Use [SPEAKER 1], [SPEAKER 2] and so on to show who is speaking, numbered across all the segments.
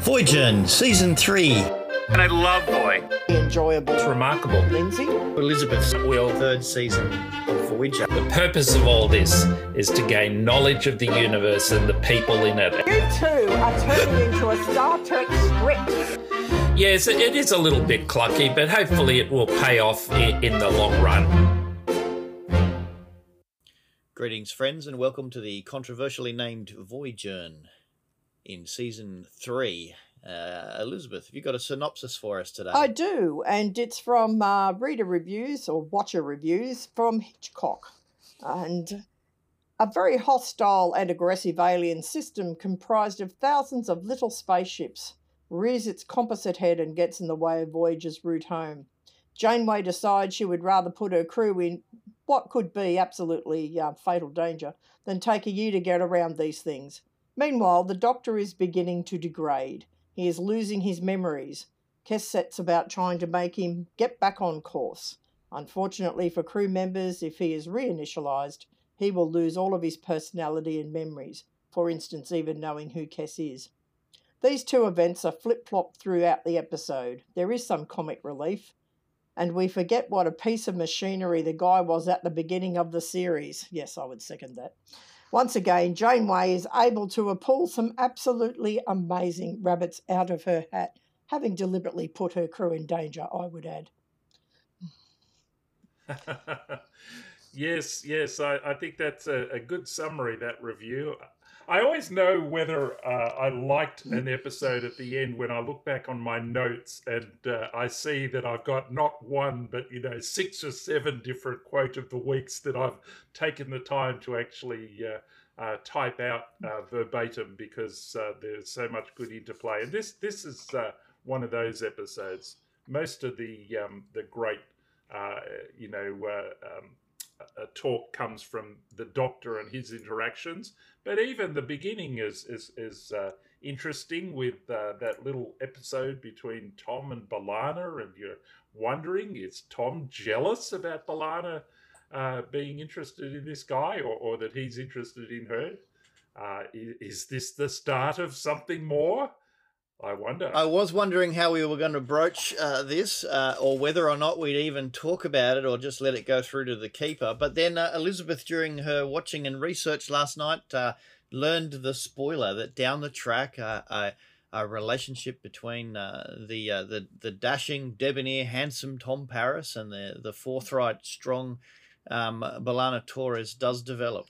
[SPEAKER 1] Voyager, Season 3.
[SPEAKER 2] And I love Boy.
[SPEAKER 3] enjoyable.
[SPEAKER 2] It's remarkable.
[SPEAKER 3] Lindsay?
[SPEAKER 1] Elizabeth's Wheel, third season of Voyager.
[SPEAKER 4] The purpose of all this is to gain knowledge of the universe and the people in it.
[SPEAKER 3] You two are turning into a Star Trek script.
[SPEAKER 4] Yes, it is a little bit clucky, but hopefully it will pay off in the long run.
[SPEAKER 1] Greetings, friends, and welcome to the controversially named Voyager in Season 3. Uh, Elizabeth, have you got a synopsis for us today?
[SPEAKER 3] I do, and it's from uh, reader reviews or watcher reviews from Hitchcock. And a very hostile and aggressive alien system comprised of thousands of little spaceships rears its composite head and gets in the way of Voyager's route home. Janeway decides she would rather put her crew in what could be absolutely uh, fatal danger than take a year to get around these things. Meanwhile, the Doctor is beginning to degrade. He is losing his memories. Kes sets about trying to make him get back on course. Unfortunately for crew members, if he is reinitialized, he will lose all of his personality and memories, for instance, even knowing who Kes is. These two events are flip flopped throughout the episode. There is some comic relief, and we forget what a piece of machinery the guy was at the beginning of the series. Yes, I would second that. Once again, Janeway is able to pull some absolutely amazing rabbits out of her hat, having deliberately put her crew in danger, I would add.
[SPEAKER 5] yes, yes, I, I think that's a, a good summary, that review. I always know whether uh, I liked an episode at the end when I look back on my notes and uh, I see that I've got not one, but you know, six or seven different quote of the weeks that I've taken the time to actually uh, uh, type out uh, verbatim because uh, there's so much good interplay. And this this is one of those episodes. Most of the um, the great, you know. Um, talk comes from the doctor and his interactions, but even the beginning is is is uh, interesting with uh, that little episode between Tom and B'Elanna, and you're wondering is Tom jealous about B'Elanna uh, being interested in this guy, or, or that he's interested in her? Uh, is, is this the start of something more? I wonder.
[SPEAKER 1] I was wondering how we were going to broach uh, this, uh, or whether or not we'd even talk about it, or just let it go through to the keeper. But then uh, Elizabeth, during her watching and research last night, uh, learned the spoiler that down the track, uh, a, a relationship between uh, the uh, the the dashing, debonair, handsome Tom Paris and the the forthright, strong um, B'Elanna Torres does develop.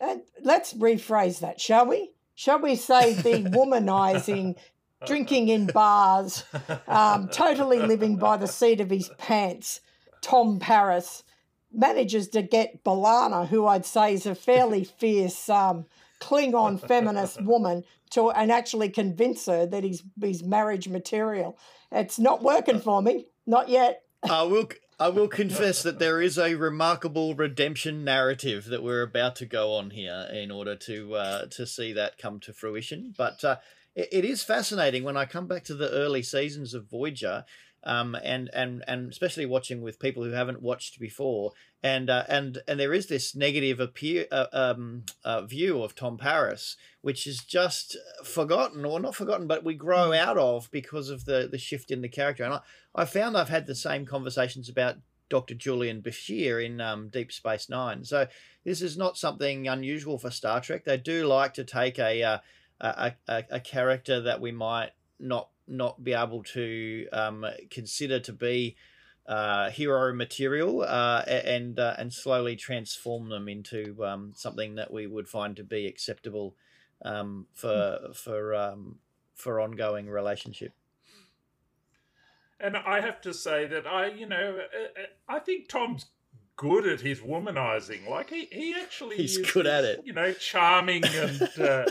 [SPEAKER 3] And let's rephrase that, shall we? Shall we say the womanizing, drinking in bars, um, totally living by the seat of his pants, Tom Paris manages to get B'Elanna, who I'd say is a fairly fierce um, Klingon feminist woman, to and actually convince her that he's he's marriage material. It's not working for me, not yet.
[SPEAKER 1] I will. I will confess that there is a remarkable redemption narrative that we're about to go on here in order to uh, to see that come to fruition. But uh, it, it is fascinating when I come back to the early seasons of Voyager, um, and and and especially watching with people who haven't watched before, and uh, and and there is this negative appear uh, um, uh, view of Tom Paris, which is just forgotten or not forgotten, but we grow out of because of the the shift in the character. And I, I found I've had the same conversations about Dr. Julian Bashir in um, Deep Space Nine. So this is not something unusual for Star Trek. They do like to take a uh, a, a, a character that we might not not be able to um, consider to be uh, hero material uh, and uh, and slowly transform them into um, something that we would find to be acceptable um, for for um, for ongoing relationship.
[SPEAKER 5] And I have to say that I, you know, uh, uh, I think Tom's good at his womanizing. Like he, he actually
[SPEAKER 1] He's
[SPEAKER 5] is,
[SPEAKER 1] good at it.
[SPEAKER 5] You know, charming and uh,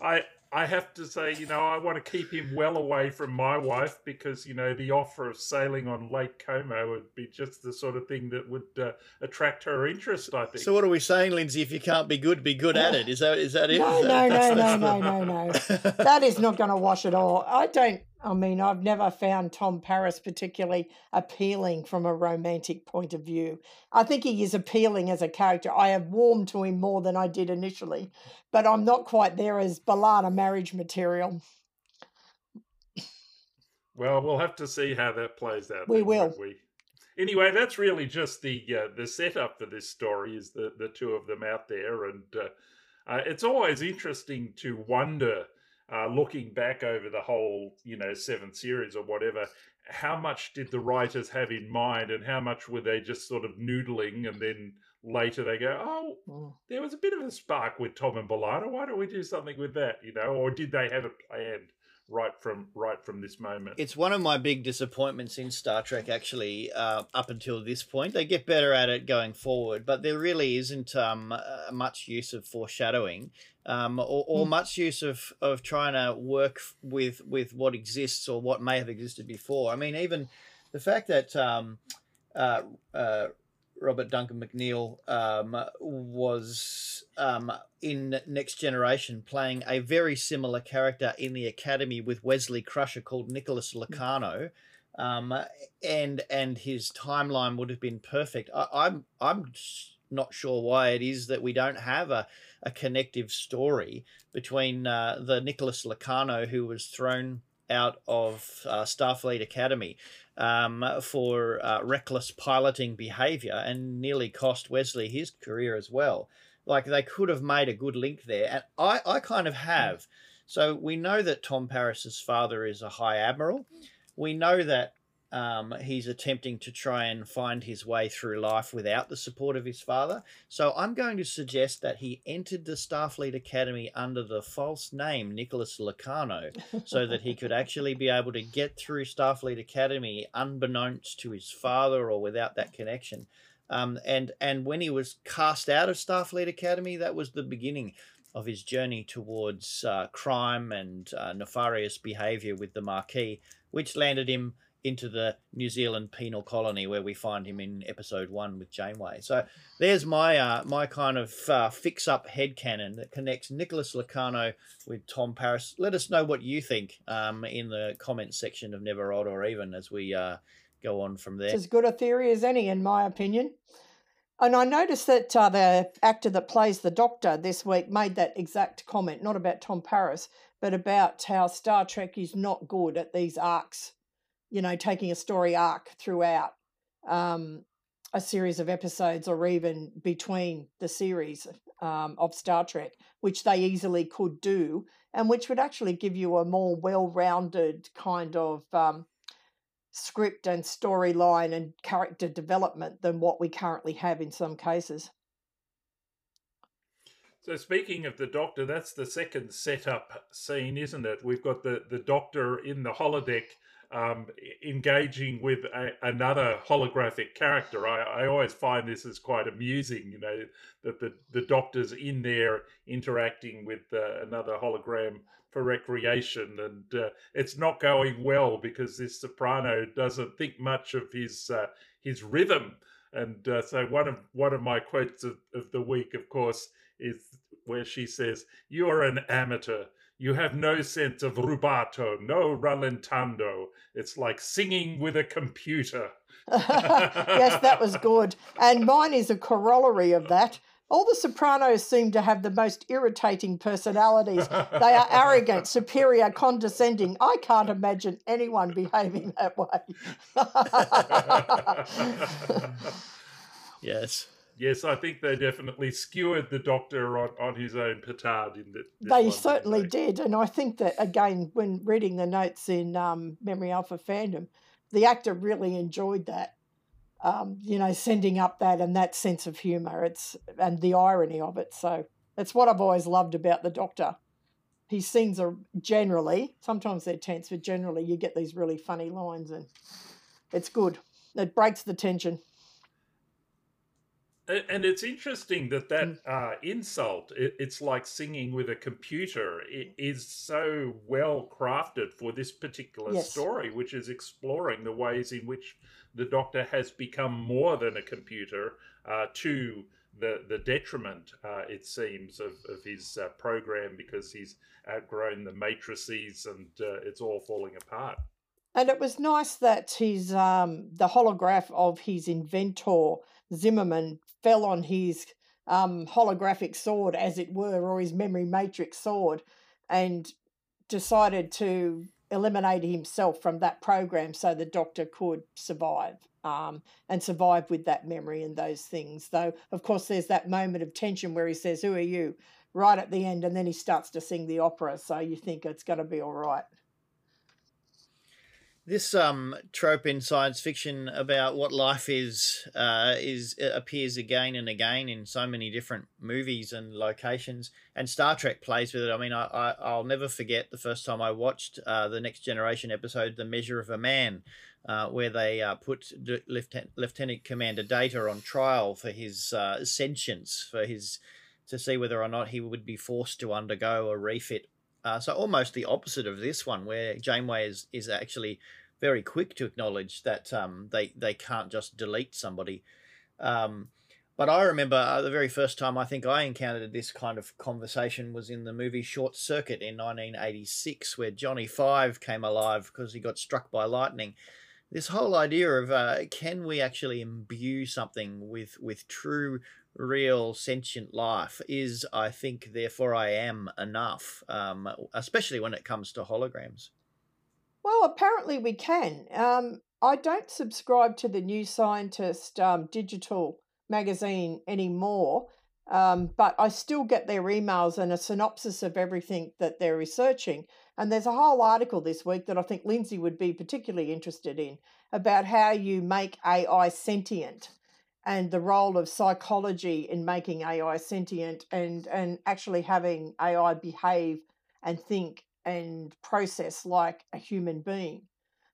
[SPEAKER 5] I. I have to say, you know, I want to keep him well away from my wife because, you know, the offer of sailing on Lake Como would be just the sort of thing that would uh, attract her interest. I think.
[SPEAKER 1] So what are we saying, Lindsay? If you can't be good, be good at it. Is that is that it?
[SPEAKER 3] No, no, no,
[SPEAKER 1] that's-
[SPEAKER 3] no, no, no, no. That is not going to wash at all. I don't. I mean, I've never found Tom Paris particularly appealing from a romantic point of view. I think he is appealing as a character. I have warmed to him more than I did initially, but I'm not quite there as B'Elanna marriage material.
[SPEAKER 5] Well, we'll have to see how that plays out.
[SPEAKER 3] We
[SPEAKER 5] then,
[SPEAKER 3] will.
[SPEAKER 5] We? Anyway, that's really just the uh, the setup for this story is the the two of them out there, and uh, uh, it's always interesting to wonder, uh, looking back over the whole you know seventh series or whatever, how much did the writers have in mind, and how much were they just sort of noodling, and then later they go, oh,
[SPEAKER 3] Mm.
[SPEAKER 5] there was a bit of a spark with Tom and B'Elanna. Why don't we do something with that? You know, or did they have it planned right from right from this moment?
[SPEAKER 1] It's one of my big disappointments in Star Trek, actually, uh, up until this point. They get better at it going forward, but there really isn't um, uh, much use of foreshadowing um, or, or
[SPEAKER 3] Mm.
[SPEAKER 1] much use of, of trying to work with, with what exists or what may have existed before. I mean, even the fact that um, uh, uh, Robert Duncan McNeil um, was um, in Next Generation playing a very similar character in the Academy with Wesley Crusher called Nicholas Locarno. Um, and and his timeline would have been perfect. I, I'm I'm not sure why it is that we don't have a, a connective story between uh, the Nicholas Locarno who was thrown out of uh, Starfleet Academy um, for uh, reckless piloting behavior and nearly cost Wesley his career as well. Like they could have made a good link there, and I, I kind of have. So we know that Tom Paris's father is a high admiral. We know that um, he's attempting to try and find his way through life without the support of his father. So I'm going to suggest that he entered the Starfleet Academy under the false name Nicholas Locarno so that he could actually be able to get through Starfleet Academy unbeknownst to his father or without that connection. Um, and and when he was cast out of Starfleet Academy, that was the beginning of his journey towards uh, crime and uh, nefarious behaviour with the Maquis, which landed him into the New Zealand penal colony where we find him in episode one with Janeway. So there's my uh, my kind of uh, fix up headcanon that connects Nicholas Locarno with Tom Paris. Let us know what you think um, in the comments section of Never Odd or Even as we uh, go on from there.
[SPEAKER 3] It's as good a theory as any, in my opinion. And I noticed that uh, the actor that plays the Doctor this week made that exact comment, not about Tom Paris, but about how Star Trek is not good at these arcs, you know, taking a story arc throughout um, a series of episodes or even between the series um, of Star Trek, which they easily could do, and which would actually give you a more well rounded kind of. Um, script and storyline and character development than what we currently have in some cases.
[SPEAKER 5] So speaking of the Doctor, that's the second setup scene, isn't it? We've got the, the Doctor in the holodeck um, engaging with a, another holographic character. I, I always find this is quite amusing, you know, that the, the Doctor's in there interacting with uh, another hologram for recreation, and uh, it's not going well because this soprano doesn't think much of his uh, his rhythm. And uh, so one of one of my quotes of, of the week, of course, is where she says, "You are an amateur. You have no sense of rubato, no rallentando. It's like singing with a computer."
[SPEAKER 3] yes, that was good. And mine is a corollary of that. All the sopranos seem to have the most irritating personalities. They are arrogant, superior, condescending. I can't imagine anyone behaving that way.
[SPEAKER 1] Yes.
[SPEAKER 5] Yes, I think they definitely skewered the Doctor on, on his own petard in the,
[SPEAKER 3] they certainly
[SPEAKER 5] they?
[SPEAKER 3] did. And I think that, again, when reading the notes in um, Memory Alpha fandom, the actor really enjoyed that. Um, you know, sending up that and that sense of humour. It's and the irony of it. So it's what I've always loved about the Doctor. His scenes are generally, sometimes they're tense, but generally you get these really funny lines, and it's good. It breaks the tension.
[SPEAKER 5] And it's interesting that that uh, insult, it, it's like singing with a computer, it is so well crafted for this particular
[SPEAKER 3] Yes.
[SPEAKER 5] story, which is exploring the ways in which the Doctor has become more than a computer uh, to the, the detriment, uh, it seems, of, of his uh, program because he's outgrown the matrices and uh, it's all falling apart.
[SPEAKER 3] And it was nice that his um, the holograph of his inventor Zimmerman fell on his um, holographic sword, as it were, or his memory matrix sword, and decided to eliminate himself from that program so the doctor could survive um, and survive with that memory and those things. Though, of course, there's that moment of tension where he says, Who are you? right at the end, and then he starts to sing the opera. So you think it's going to be all right.
[SPEAKER 1] This um, trope in science fiction about what life is uh, is appears again and again in so many different movies and locations, and Star Trek plays with it. I mean, I, I I'll never forget the first time I watched uh, the Next Generation episode, "The Measure of a Man," uh, where they uh, put Lieutenant, Lieutenant Commander Data on trial for his uh, sentience, for his to see whether or not he would be forced to undergo a refit uh, so almost the opposite of this one, where Janeway is is actually very quick to acknowledge that um, they they can't just delete somebody. Um, but I remember uh, the very first time I think I encountered this kind of conversation was in the movie Short Circuit in 1986, where Johnny Five came alive because he got struck by lightning. This whole idea of uh, can we actually imbue something with with true real sentient life is, I think, therefore I am enough, um, especially when it comes to holograms.
[SPEAKER 3] Well, apparently we can. Um, I don't subscribe to the New Scientist um, digital magazine anymore, um, but I still get their emails and a synopsis of everything that they're researching. And there's a whole article this week that I think Lindsay would be particularly interested in about how you make AI sentient and the role of psychology in making AI sentient and and actually having AI behave and think and process like a human being.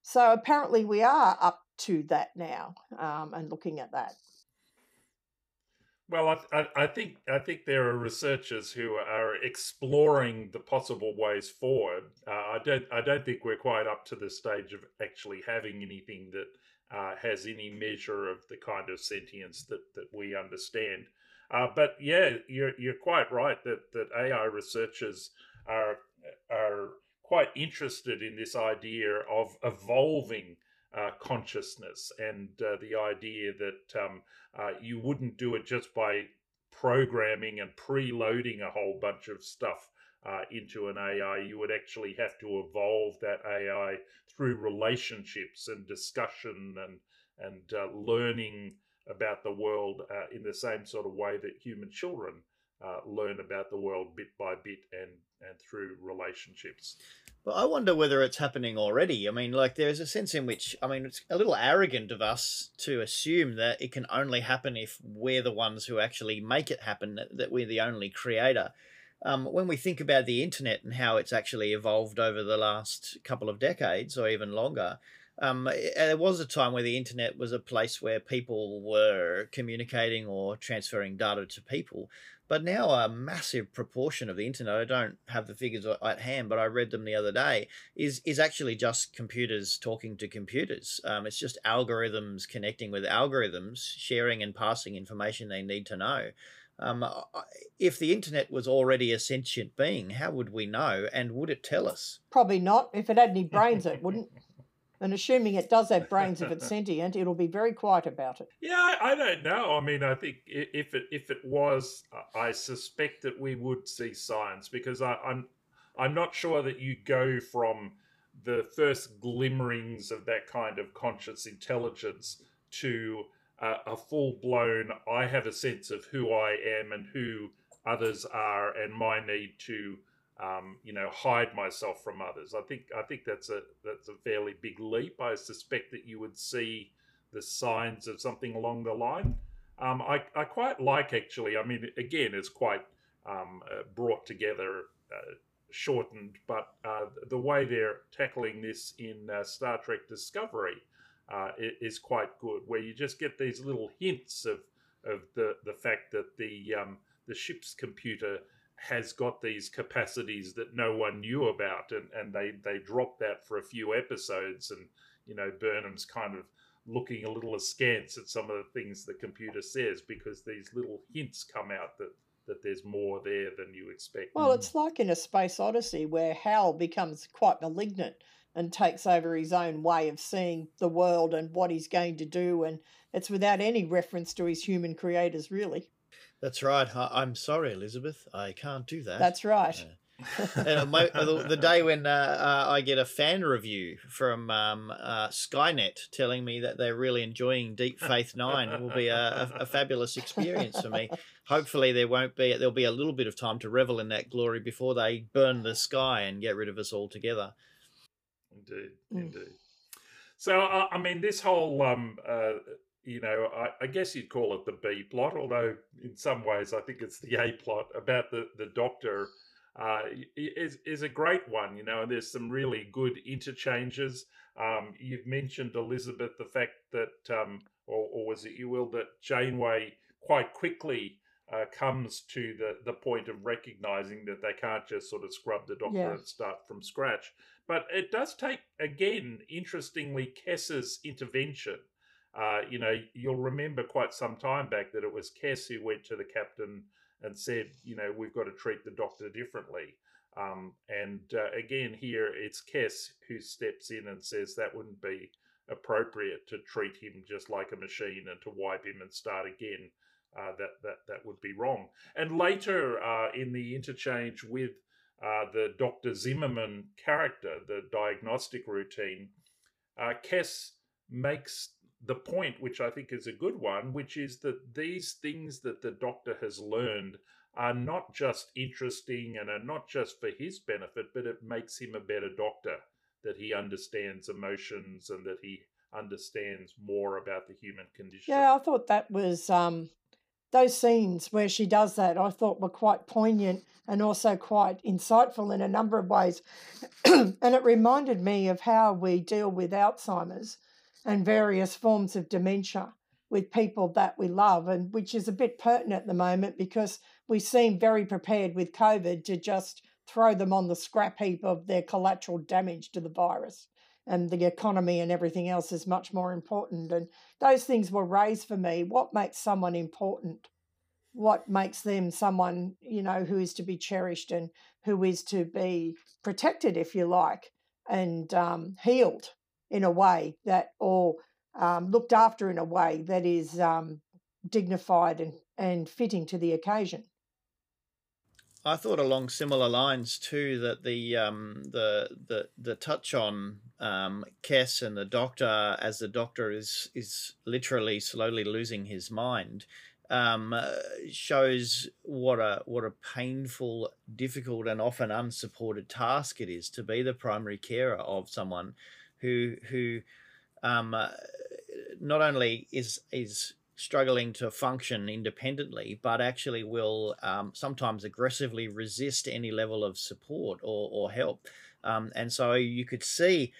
[SPEAKER 3] So apparently we are up to that now um, and looking at that.
[SPEAKER 5] Well, I, I, think I think there are researchers who are exploring the possible ways forward. Uh, I don't I don't think we're quite up to the stage of actually having anything that uh, has any measure of the kind of sentience that, that we understand. Uh, but yeah, you're you're quite right that that AI researchers are are quite interested in this idea of evolving uh, consciousness and uh, the idea that um, uh, you wouldn't do it just by programming and preloading a whole bunch of stuff uh, into an AI, you would actually have to evolve that AI through relationships and discussion and and uh, learning about the world uh, in the same sort of way that human children uh, learn about the world bit by bit and and through relationships.
[SPEAKER 1] But I wonder whether it's happening already. I mean, like there's a sense in which I mean it's a little arrogant of us to assume that it can only happen if we're the ones who actually make it happen, that we're the only creator um, when we think about the internet and how it's actually evolved over the last couple of decades or even longer, um, there was a time where the internet was a place where people were communicating or transferring data to people. But now a massive proportion of the internet, I don't have the figures at hand, but I read them the other day, is is actually just computers talking to computers. Um, it's just algorithms connecting with algorithms, sharing and passing information they need to know. Um, if the internet was already a sentient being, how would we know? And would it tell us?
[SPEAKER 3] Probably not. If it had any brains, it wouldn't. And assuming it does have brains, if it's sentient, it'll be very quiet about it.
[SPEAKER 5] Yeah, I, I don't know. I mean, I think if it if it was, I suspect that we would see signs because I, I'm I'm not sure that you go from the first glimmerings of that kind of conscious intelligence to uh, a full blown, I have a sense of who I am and who others are, and my need to, um, you know, hide myself from others. I think I think that's a that's a fairly big leap. I suspect that you would see the signs of something along the line. Um, I I quite like actually. I mean, again, it's quite um, uh, brought together. Uh, shortened, but uh, the way they're tackling this in uh, Star Trek Discovery uh, is quite good, where you just get these little hints of of the the fact that the um, the ship's computer has got these capacities that no one knew about, and, and they they drop that for a few episodes, and you know Burnham's kind of looking a little askance at some of the things the computer says because these little hints come out that that there's more there than you expect.
[SPEAKER 3] Well, it's like in a space odyssey where Hal becomes quite malignant and takes over his own way of seeing the world and what he's going to do. And it's without any reference to his human creators, really.
[SPEAKER 1] That's right. I'm sorry, Elizabeth. I can't do that.
[SPEAKER 3] That's right. Uh,
[SPEAKER 1] my, the, the, day when uh, uh, I get a fan review from um, uh, Skynet telling me that they're really enjoying Deep Faith Nine will be a, a, a, fabulous experience for me. Hopefully, there won't be there'll be a little bit of time to revel in that glory before they burn the sky and get rid of us altogether.
[SPEAKER 5] Indeed, mm. indeed. So, uh, I mean, this whole um, uh, you know, I, I, guess you'd call it the B plot, although in some ways I think it's the A plot about the, the doctor uh, is, is a great one, you know, and there's some really good interchanges. Um, you've mentioned, Elizabeth, the fact that, um, or, or, was it you will, that Janeway quite quickly uh, comes to the, the point of recognizing that they can't just sort of scrub the doctor yeah. and start from scratch. But it does take, again, interestingly, Kes's intervention uh, you know, you'll remember quite some time back that it was Kes who went to the captain and said, you know, we've got to treat the doctor differently. Um, and uh, again, here it's Kes who steps in and says that wouldn't be appropriate to treat him just like a machine and to wipe him and start again. Uh, that that that would be wrong. And later uh, in the interchange with uh, the Doctor Zimmerman character, the diagnostic routine, uh, Kes makes the point, which I think is a good one, which is that these things that the doctor has learned are not just interesting and are not just for his benefit, but it makes him a better doctor, that he understands emotions and that he understands more about the human condition.
[SPEAKER 3] Yeah, I thought that was um, those scenes where she does that, I thought were quite poignant and also quite insightful in a number of ways. and it reminded me of how we deal with Alzheimer's and various forms of dementia with people that we love, and which is a bit pertinent at the moment because we seem very prepared with COVID to just throw them on the scrap heap of their collateral damage to the virus. And the economy and everything else is much more important. And those things were raised for me. What makes someone important? What makes them someone, you know, who is to be cherished and who is to be protected, if you like, and um, healed in a way that, or um, looked after in a way that is um, dignified and, and fitting to the occasion.
[SPEAKER 1] I thought along similar lines too that the um, the the the touch on um, Kes and the doctor as the doctor is is literally slowly losing his mind um, uh, shows what a what a painful, difficult, and often unsupported task it is to be the primary carer of someone who who um, uh, not only is is struggling to function independently, but actually will um, sometimes aggressively resist any level of support or, or help. Um, and so you could see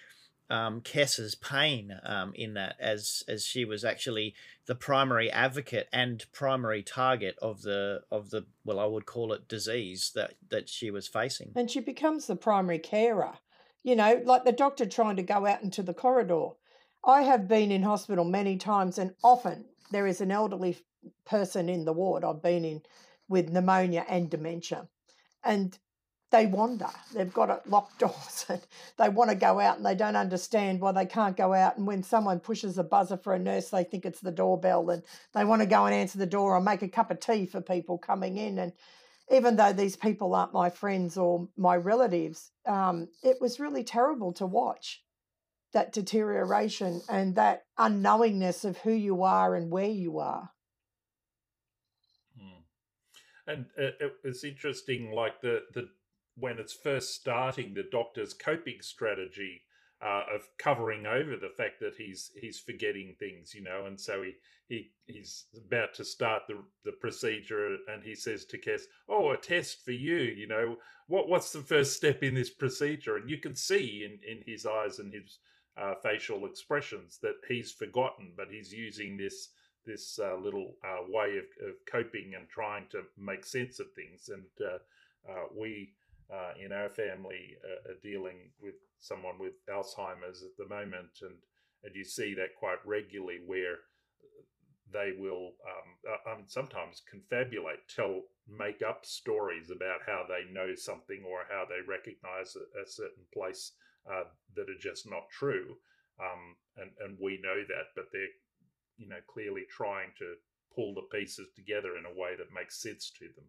[SPEAKER 1] um, Kes's pain um, in that as as she was actually the primary advocate and primary target of the of the well I would call it disease that that she was facing.
[SPEAKER 3] And she becomes the primary carer you know, like the doctor trying to go out into the corridor. I have been in hospital many times, and often there is an elderly person in the ward I've been in with pneumonia and dementia. And they wander. They've got it locked doors and they want to go out and they don't understand why they can't go out. And when someone pushes a buzzer for a nurse, they think it's the doorbell and they want to go and answer the door or make a cup of tea for people coming in. And even though these people aren't my friends or my relatives, um, it was really terrible to watch that deterioration and that unknowingness of who you are and where you are.
[SPEAKER 5] Hmm. And it, it's interesting, like the the when it's first starting, the doctor's coping strategy uh, of covering over the fact that he's he's forgetting things, you know, and so he he he's about to start the the procedure, and he says to Kes, "Oh, a test for you, you know, what what's the first step in this procedure?" And you can see in in his eyes and his uh, facial expressions that he's forgotten, but he's using this this uh, little uh, way of, of coping and trying to make sense of things, and uh, uh, we. in our family, are dealing with someone with Alzheimer's at the moment, and and you see that quite regularly where they will um, uh, um, sometimes confabulate, tell, make up stories about how they know something or how they recognize a, a certain place uh, that are just not true. Um, and and we know that, but they're you know clearly trying to pull the pieces together in a way that makes sense to them.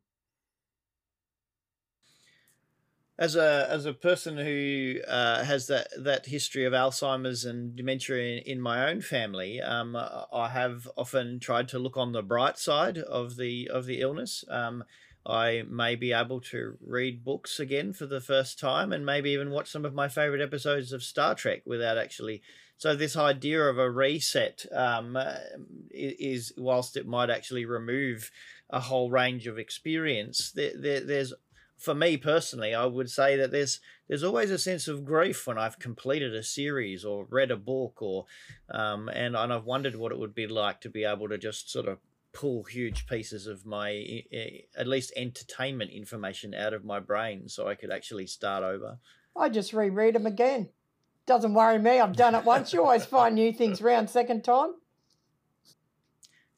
[SPEAKER 1] as a as a person who uh, has that that history of Alzheimer's and dementia in, in my own family, um, I have often tried to look on the bright side of the of the illness. Um, I may be able to read books again for the first time, and maybe even watch some of my favorite episodes of Star Trek without actually. So this idea of a reset um, is, whilst it might actually remove a whole range of experience, there, there, there's for me personally, I would say that there's there's always a sense of grief when I've completed a series or read a book or um, and and I've wondered what it would be like to be able to just sort of pull huge pieces of my at least entertainment information out of my brain so I could actually start over.
[SPEAKER 3] I just reread them again. Doesn't worry me. I've done it once. You always find new things around second time.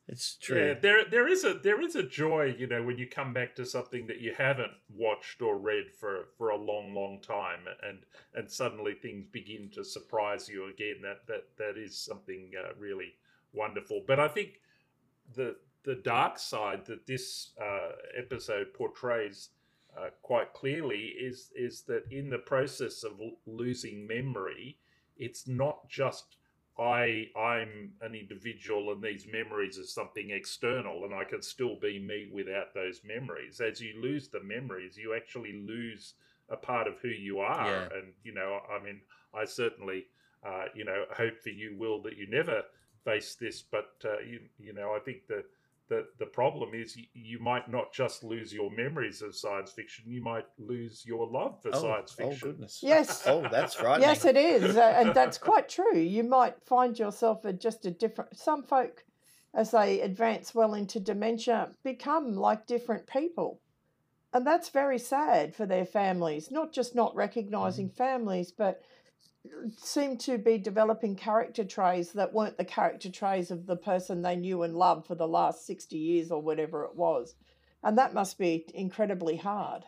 [SPEAKER 1] It's true.
[SPEAKER 5] Yeah, there there is a there is a joy, you know, when you come back to something that you haven't watched or read for for a long, long time, and and suddenly things begin to surprise you again. That that that is something uh, really wonderful. But I think the the dark side that this uh, episode portrays uh, quite clearly is is that in the process of losing memory, it's not just I I'm an individual and these memories are something external and I can still be me without those memories. As you lose the memories, you actually lose a part of who you are.
[SPEAKER 1] Yeah.
[SPEAKER 5] And you know, I mean, I certainly uh, you know hope for you, Will, that you never face this. But uh, you you know, I think that the the problem is you, you, might not just lose your memories of science fiction you might lose your love for
[SPEAKER 1] oh,
[SPEAKER 5] science
[SPEAKER 1] oh,
[SPEAKER 5] fiction.
[SPEAKER 1] oh goodness.
[SPEAKER 3] Yes.
[SPEAKER 1] Oh that's right
[SPEAKER 3] yes it is. Uh, and that's quite true. You might find yourself at just a different some folk as they advance well into dementia become like different people. And that's very sad for their families not just not recognizing mm. families but seem to be developing character traits that weren't the character traits of the person they knew and loved for the last 60 years or whatever it was. And that must be incredibly hard.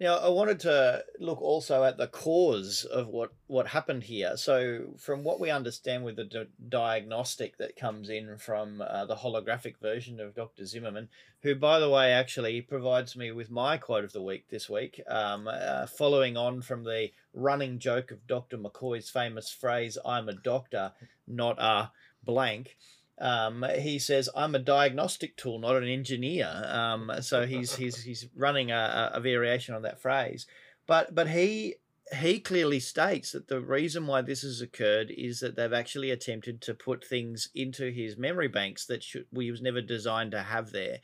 [SPEAKER 1] Now, I wanted to look also at the cause of what, what happened here. So, from what we understand with the di- diagnostic that comes in from uh, the holographic version of Dr. Zimmerman, who, by the way, actually provides me with my quote of the week this week, um, uh, following on from the running joke of Dr. McCoy's famous phrase, I'm a doctor, not a blank. Um, he says, "I'm a diagnostic tool, not an engineer." Um, so he's he's he's running a, a variation on that phrase, but but he he clearly states that the reason why this has occurred is that they've actually attempted to put things into his memory banks that should, we was never designed to have there.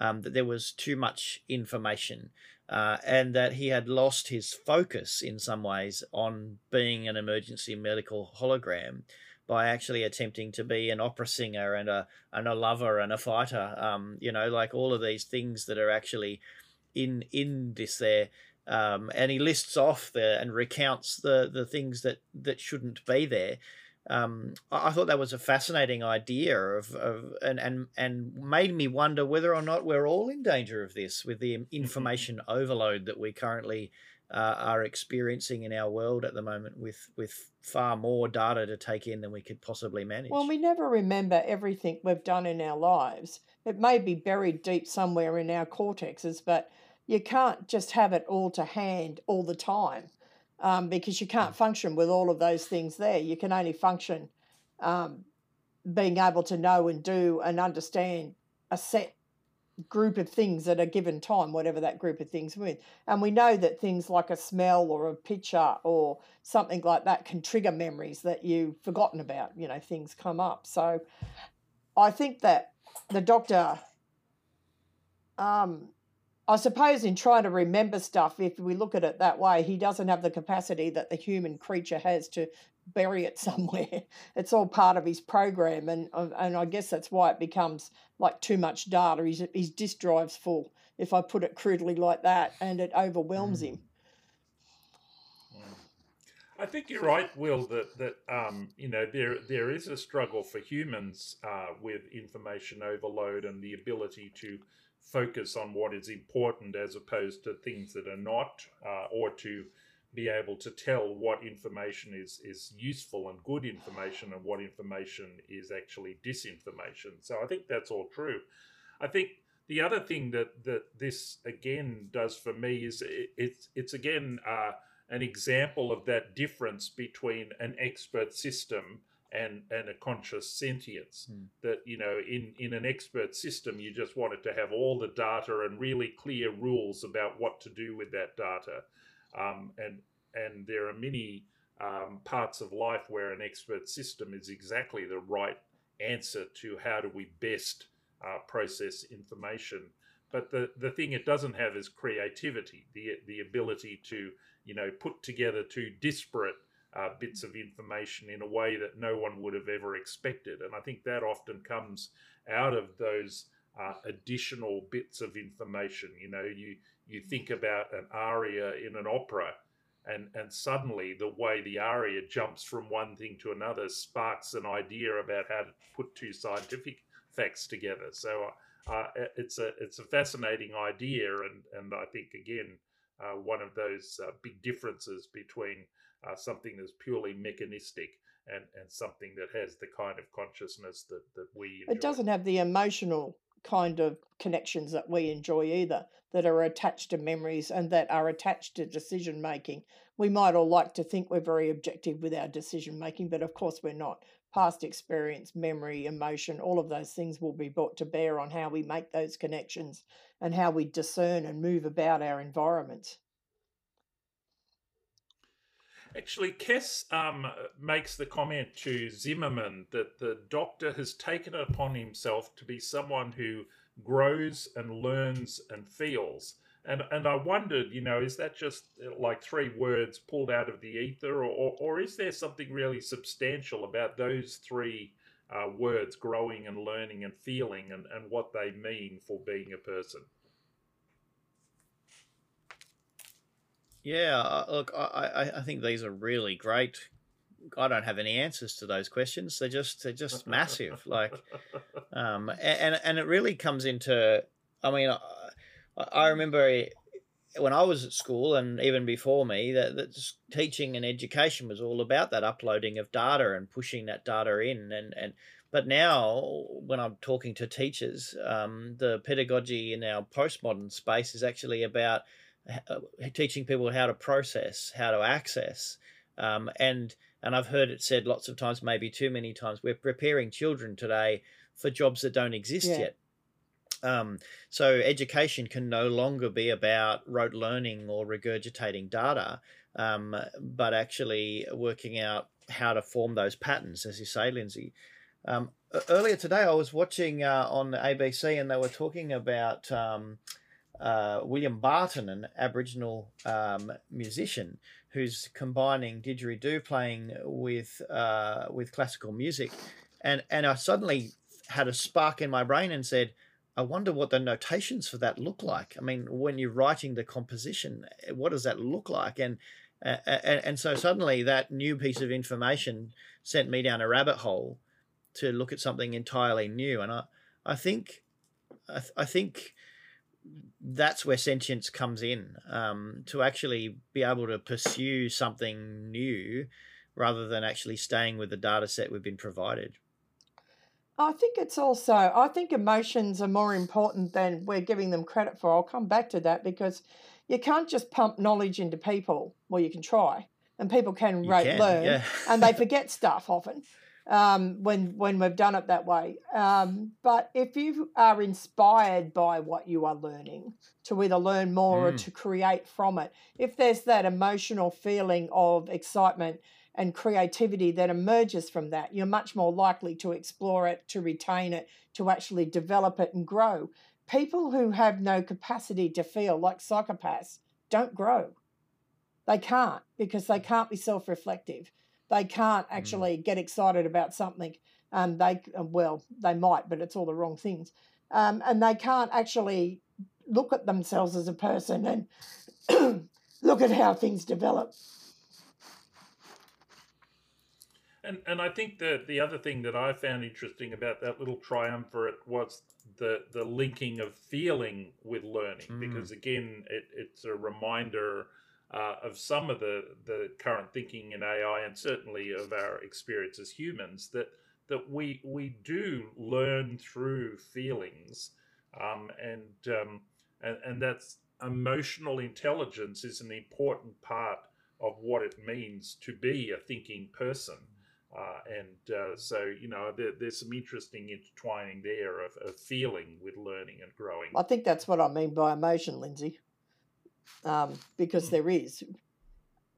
[SPEAKER 1] Um, that there was too much information, uh, and that he had lost his focus in some ways on being an emergency medical hologram by actually attempting to be an opera singer and a and a lover and a fighter. Um, you know, like all of these things that are actually in in this there. Um, and he lists off there and recounts the the things that that shouldn't be there. Um, I, I thought that was a fascinating idea of, of and, and and made me wonder whether or not we're all in danger of this with the mm-hmm. information overload that we currently uh, are experiencing in our world at the moment with with far more data to take in than we could possibly manage.
[SPEAKER 3] Well, we never remember everything we've done in our lives. It may be buried deep somewhere in our cortexes, but you can't just have it all to hand all the time um, because you can't function with all of those things there. You can only function um, being able to know and do and understand a set group of things at a given time, whatever that group of things with. And we know that things like a smell or a picture or something like that can trigger memories that you've forgotten about. You know, things come up. So I think that the doctor, um, I suppose, in trying to remember stuff, if we look at it that way, he doesn't have the capacity that the human creature has to bury it somewhere. It's all part of his program, and uh, and I guess that's why it becomes like too much data. His his disk drive's full, if I put it crudely like that, and it overwhelms him.
[SPEAKER 5] I think you're right, Will. That that um, you know there there is a struggle for humans uh, with information overload and the ability to focus on what is important as opposed to things that are not, uh, or to be able to tell what information is is useful and good information and what information is actually disinformation. So I think that's all true. I think the other thing that that this again does for me is it, it's it's again uh, an example of that difference between an expert system and and a conscious sentience
[SPEAKER 1] Hmm.
[SPEAKER 5] that you know in in an expert system you just wanted to have all the data and really clear rules about what to do with that data um, and and there are many um, parts of life where an expert system is exactly the right answer to how do we best uh, process information but the the thing it doesn't have is creativity the the ability to you know put together two disparate uh, bits of information in a way that no one would have ever expected. And I think that often comes out of those uh, additional bits of information. You know, you you think about an aria in an opera, and and suddenly the way the aria jumps from one thing to another sparks an idea about how to put two scientific facts together. So. Uh, it's a it's a fascinating idea, and and I think again uh, one of those uh, big differences between uh, something that's purely mechanistic and, and something that has the kind of consciousness that, that we enjoy.
[SPEAKER 3] It doesn't have the emotional kind of connections that we enjoy either, that are attached to memories and that are attached to decision making. We might all like to think we're very objective with our decision making, but of course we're not. Past experience, memory, emotion, all of those things will be brought to bear on how we make those connections and how we discern and move about our environments.
[SPEAKER 5] Actually, Kes um, makes the comment to Zimmerman that the doctor has taken it upon himself to be someone who grows and learns and feels. And and I wondered, you know, is that just uh, like three words pulled out of the ether, or or, or is there something really substantial about those three uh, words, growing and learning and feeling, and, and what they mean for being a person?
[SPEAKER 1] Yeah, look, I, I, think these are really great. I don't have any answers to those questions. They're just they're just massive. Like, um, and and it really comes into. I mean, I, I remember when I was at school, and even before me, that, that teaching and education was all about that uploading of data and pushing that data in, and and but now when I'm talking to teachers, um, the pedagogy in our postmodern space is actually about teaching people how to process, how to access, um, and and I've heard it said lots of times, maybe too many times, we're preparing children today for jobs that don't exist
[SPEAKER 3] Yeah.
[SPEAKER 1] yet. Um, so education can no longer be about rote learning or regurgitating data, um, but actually working out how to form those patterns, as you say, Lindsay. Um, earlier today, I was watching uh, on ABC, and they were talking about um, uh, William Barton, an Aboriginal um, musician who's combining didgeridoo playing with uh, with classical music, and and I suddenly had a spark in my brain and said, I wonder what the notations for that look like. I mean, when you're writing the composition, what does that look like? And uh, and, and so suddenly that new piece of information sent me down a rabbit hole to look at something entirely new. And I I think I, th- I think that's where sentience comes in um, to actually be able to pursue something new rather than actually staying with the data set we've been provided.
[SPEAKER 3] I think it's also, I think emotions are more important than we're giving them credit for. I'll come back to that because you can't just pump knowledge into people. Well, you can try, and people can
[SPEAKER 1] You
[SPEAKER 3] rate,
[SPEAKER 1] can,
[SPEAKER 3] learn,
[SPEAKER 1] yeah.
[SPEAKER 3] and they forget stuff often um, when when we've done it that way. Um, but if you are inspired by what you are learning to either learn more or
[SPEAKER 1] Mm.
[SPEAKER 3] to create from it, if there's that emotional feeling of excitement and creativity that emerges from that, you're much more likely to explore it, to retain it, to actually develop it and grow. People who have no capacity to feel, like psychopaths, don't grow. They can't because they can't be self reflective. They can't actually get excited about something. Um, they well, they might, but it's all the wrong things. Um, and they can't actually look at themselves as a person and look at how things develop.
[SPEAKER 5] And and I think that the other thing that I found interesting about that little triumvirate was the the linking of feeling with learning,
[SPEAKER 1] Mm.
[SPEAKER 5] because again, it, it's a reminder uh, of some of the the current thinking in AI, and certainly of our experience as humans that that we we do learn through feelings. um, and, um, and and that's emotional intelligence is an important part of what it means to be a thinking person. Uh, and uh, so, you know, there, there's some interesting intertwining there of, of, feeling with learning and growing.
[SPEAKER 3] I think that's what I mean by emotion, Lindsay, um, because hmm. there is.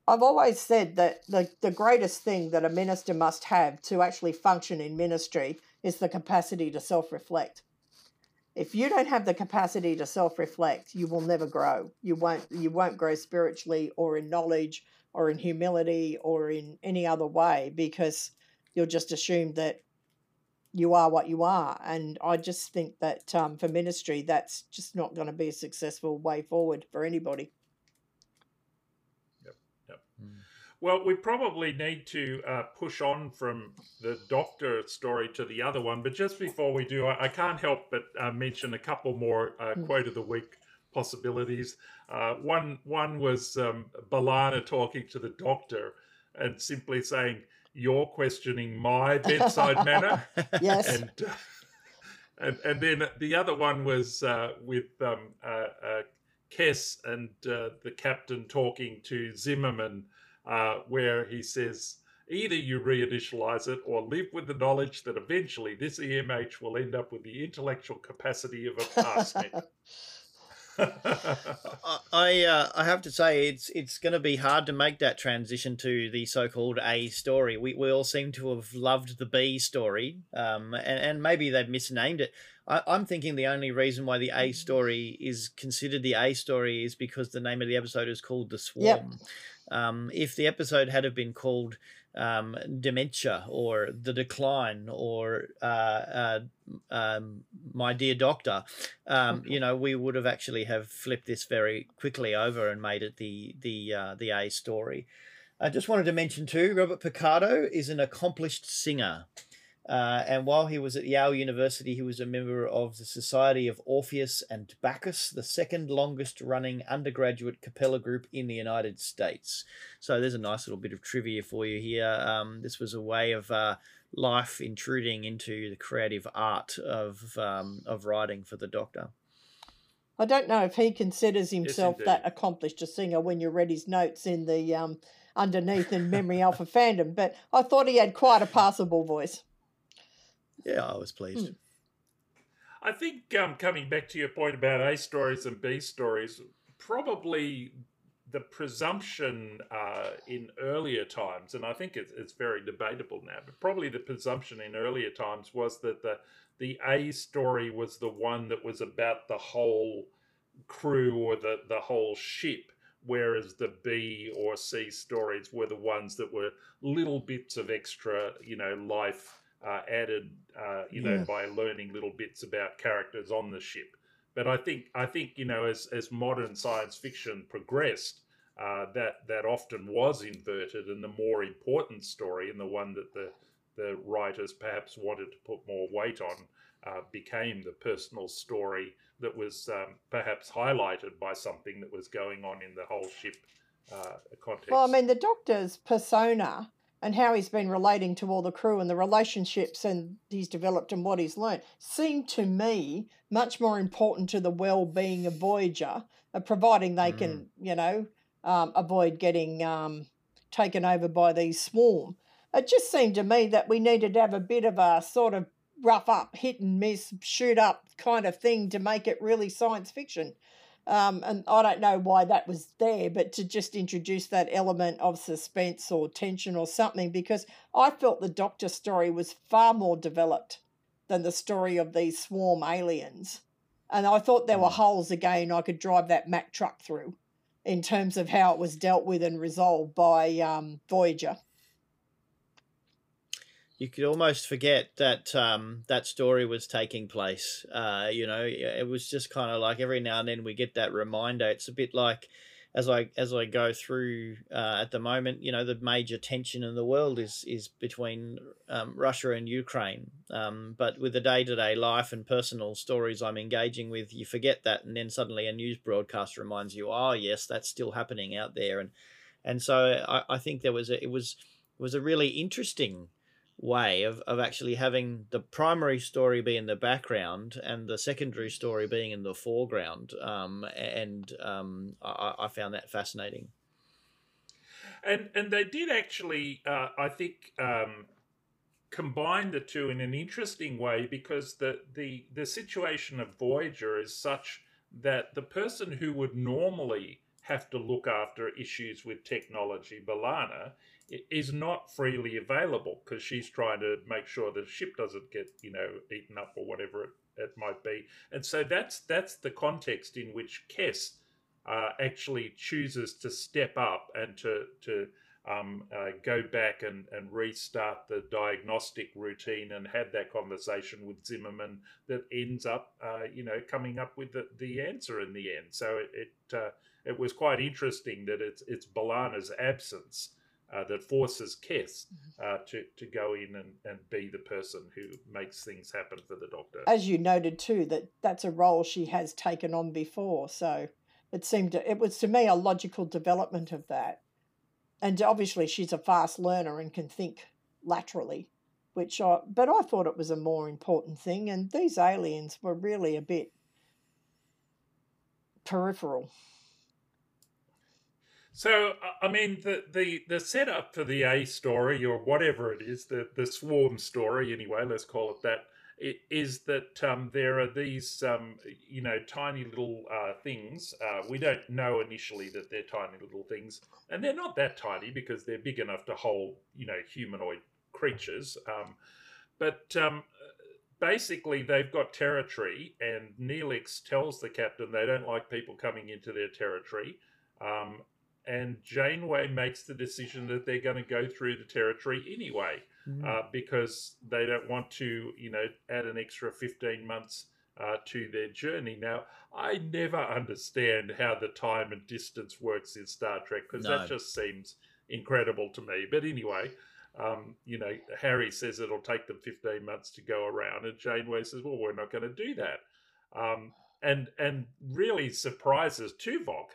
[SPEAKER 3] I've always said that the, the greatest thing that a minister must have to actually function in ministry is the capacity to self reflect. If you don't have the capacity to self reflect, you will never grow. You won't you won't grow spiritually or in knowledge or in humility or in any other way because you'll just assume that you are what you are. And I just think that um, for ministry, that's just not going to be a successful way forward for anybody.
[SPEAKER 5] Yep. Yep. Mm. Well, we probably need to uh, push on from the doctor story to the other one. But just before we do, I, I can't help but uh, mention a couple more uh, mm. quote of the week possibilities. Uh, one one was um, B'Elanna talking to the doctor and simply saying, "You're questioning my bedside manner."
[SPEAKER 3] yes.
[SPEAKER 5] And, uh, and and then the other one was uh, with um, uh, uh, Kes and uh, the captain talking to Zimmerman, where he says. Either you reinitialize it or live with the knowledge that eventually this EMH will end up with the intellectual capacity of a parsnip.
[SPEAKER 1] I uh, I have to say it's it's going to be hard to make that transition to the so-called A story. We we all seem to have loved the B story, um, and and maybe they've misnamed it. I, I'm thinking the only reason why the A story is considered the A story is because the name of the episode is called the Swarm. Yep. Um, if the episode had have been called um, dementia or the decline or uh, uh, um, my dear doctor, um, you know, we would have actually have flipped this very quickly over and made it the the uh, the A story. I just wanted to mention too, Robert Picardo is an accomplished singer. Uh, and while he was at Yale University, he was a member of the Society of Orpheus and Bacchus, the second longest running undergraduate cappella group in the United States. So there's a nice little bit of trivia for you here. Um, this was a way of uh, life intruding into the creative art of, um, of writing for the Doctor.
[SPEAKER 3] I don't know if he considers himself yes, that accomplished a singer when you read his notes in the um, underneath in Memory Alpha fandom, but I thought he had quite a passable voice
[SPEAKER 1] yeah, I was pleased. Hmm.
[SPEAKER 5] I think um, coming back to your point about A stories and B stories, probably the presumption uh, in earlier times, and I think it's, it's very debatable now, but probably the presumption in earlier times was that the the A story was the one that was about the whole crew or the, the whole ship, whereas the B or C stories were the ones that were little bits of extra, you know, life uh, added, uh, you know, yeah. by learning little bits about characters on the ship. But I think I think you know, as as modern science fiction progressed, uh, that that often was inverted, and the more important story, and the one that the the writers perhaps wanted to put more weight on, uh, became the personal story that was um, perhaps highlighted by something that was going on in the whole ship uh, context.
[SPEAKER 3] Well, I mean, the Doctor's persona and how he's been relating to all the crew and the relationships and he's developed and what he's learned seem to me much more important to the well-being of Voyager, uh, providing they mm. can, you know, um, avoid getting um, taken over by these swarm. It just seemed to me that we needed to have a bit of a sort of rough up, hit and miss, shoot up kind of thing to make it really science fiction. Um, and I don't know why that was there, but to just introduce that element of suspense or tension or something, because I felt the Doctor story was far more developed than the story of these swarm aliens. And I thought there were hmm. holes again I could drive that Mack truck through in terms of how it was dealt with and resolved by um, Voyager
[SPEAKER 1] you could almost forget that um, that story was taking place. Uh, you know, it was just kind of like every now and then we get that reminder. It's a bit like as I as I go through uh, at the moment, you know, the major tension in the world is is between um, Russia and Ukraine. Um, but with the day to day life and personal stories I'm engaging with, you forget that, and then suddenly a news broadcast reminds you, oh yes, that's still happening out there, and and so I, I think there was a, it was was a really interesting way of, of actually having the primary story be in the background and the secondary story being in the foreground. Um, and um, I, I found that fascinating.
[SPEAKER 5] And and they did actually, uh, I think, um, combine the two in an interesting way because the the the situation of Voyager is such that the person who would normally have to look after issues with technology, B'Elanna, is not freely available because she's trying to make sure the ship doesn't get you know eaten up or whatever it, it might be. And so that's that's the context in which Kes uh, actually chooses to step up and to to um, uh, go back and, and restart the diagnostic routine and have that conversation with Zimmerman that ends up, uh, you know, coming up with the, the answer in the end. So it it, uh, it was quite interesting that it's it's B'Elanna's absence uh, that forces Kes uh, to to go in and, and be the person who makes things happen for the Doctor.
[SPEAKER 3] As you noted too, that that's a role she has taken on before, so it seemed to, it was to me a logical development of that. And obviously, she's a fast learner and can think laterally, which I, but I thought it was a more important thing. And these aliens were really a bit peripheral.
[SPEAKER 5] So I mean the, the the setup for the A story or whatever it is, the the swarm story anyway, let's call it that, is that um, there are these um, you know tiny little uh, things. Uh, we don't know initially that they're tiny little things, and they're not that tiny because they're big enough to hold you know humanoid creatures. Um, but um, basically, they've got territory, and Neelix tells the captain they don't like people coming into their territory. And Janeway makes the decision that they're going to go through the territory anyway mm. uh, because they don't want to, you know, add an extra 15 months uh, to their journey. Now, I never understand how the time and distance works in Star Trek because no. that just seems incredible to me. But anyway, um, you know, Harry says it'll take them 15 months to go around, and Janeway says, well, we're not going to do that. Um, and and really surprises Tuvok,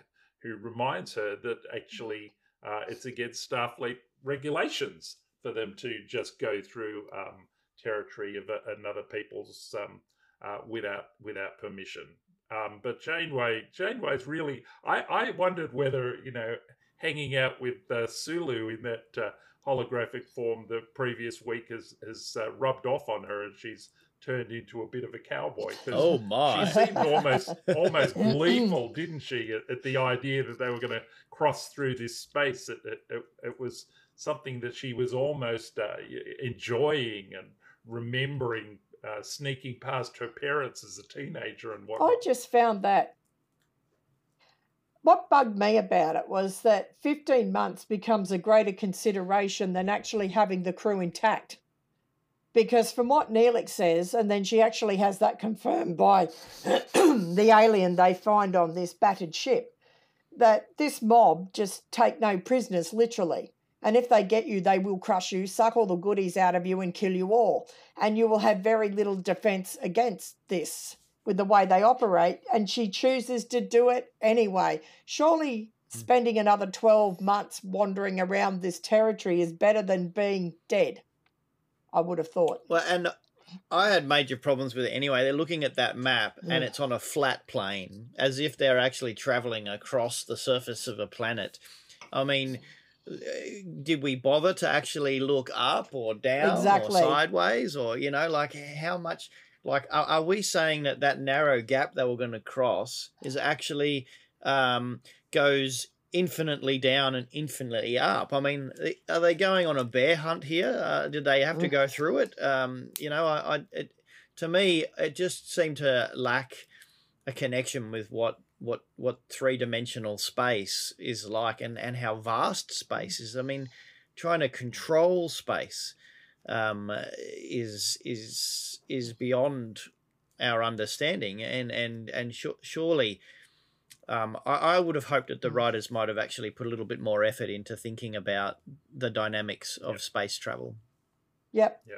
[SPEAKER 5] who reminds her that actually uh, it's against Starfleet regulations for them to just go through um, territory of a, another people's um, uh, without without permission. Um, but Janeway, Janeway's really. I, I wondered whether you know hanging out with uh, Sulu in that uh, holographic form the previous week has has uh, rubbed off on her, and she's turned into a bit of a cowboy.
[SPEAKER 1] Oh my!
[SPEAKER 5] She seemed almost almost gleeful, didn't she, at, at, the idea that they were going to cross through this space? It, it, it, it was something that she was almost uh, enjoying and remembering uh, sneaking past her parents as a teenager and what.
[SPEAKER 3] I just found that what bugged me about it was that 15 months becomes a greater consideration than actually having the crew intact. Because from what Neelix says, and then she actually has that confirmed by the alien they find on this battered ship, that this mob just take no prisoners, literally. And if they get you, they will crush you, suck all the goodies out of you, and kill you all. And you will have very little defense against this with the way they operate. And she chooses to do it anyway. Surely hmm. spending another 12 months wandering around this territory is better than being dead, I would have thought.
[SPEAKER 1] Well, and I had major problems with it anyway. They're looking at that map and it's on a flat plane, as if they're actually traveling across the surface of a planet. I mean, did we bother to actually look up or down exactly. or sideways or you know like how much like are, are we saying that that narrow gap that we're going to cross is actually um, goes infinitely down and infinitely up i mean are they going on a bear hunt here uh, did they have to mm. go through it um, you know i, I it, to me it just seemed to lack a connection with what what what three dimensional space is like and and how vast space is. I mean, trying to control space um, is is is beyond our understanding, and and and sh- surely. Um, I, I would have hoped that the writers might have actually put a little bit more effort into thinking about the dynamics of yep. space travel.
[SPEAKER 3] Yep.
[SPEAKER 5] Yeah.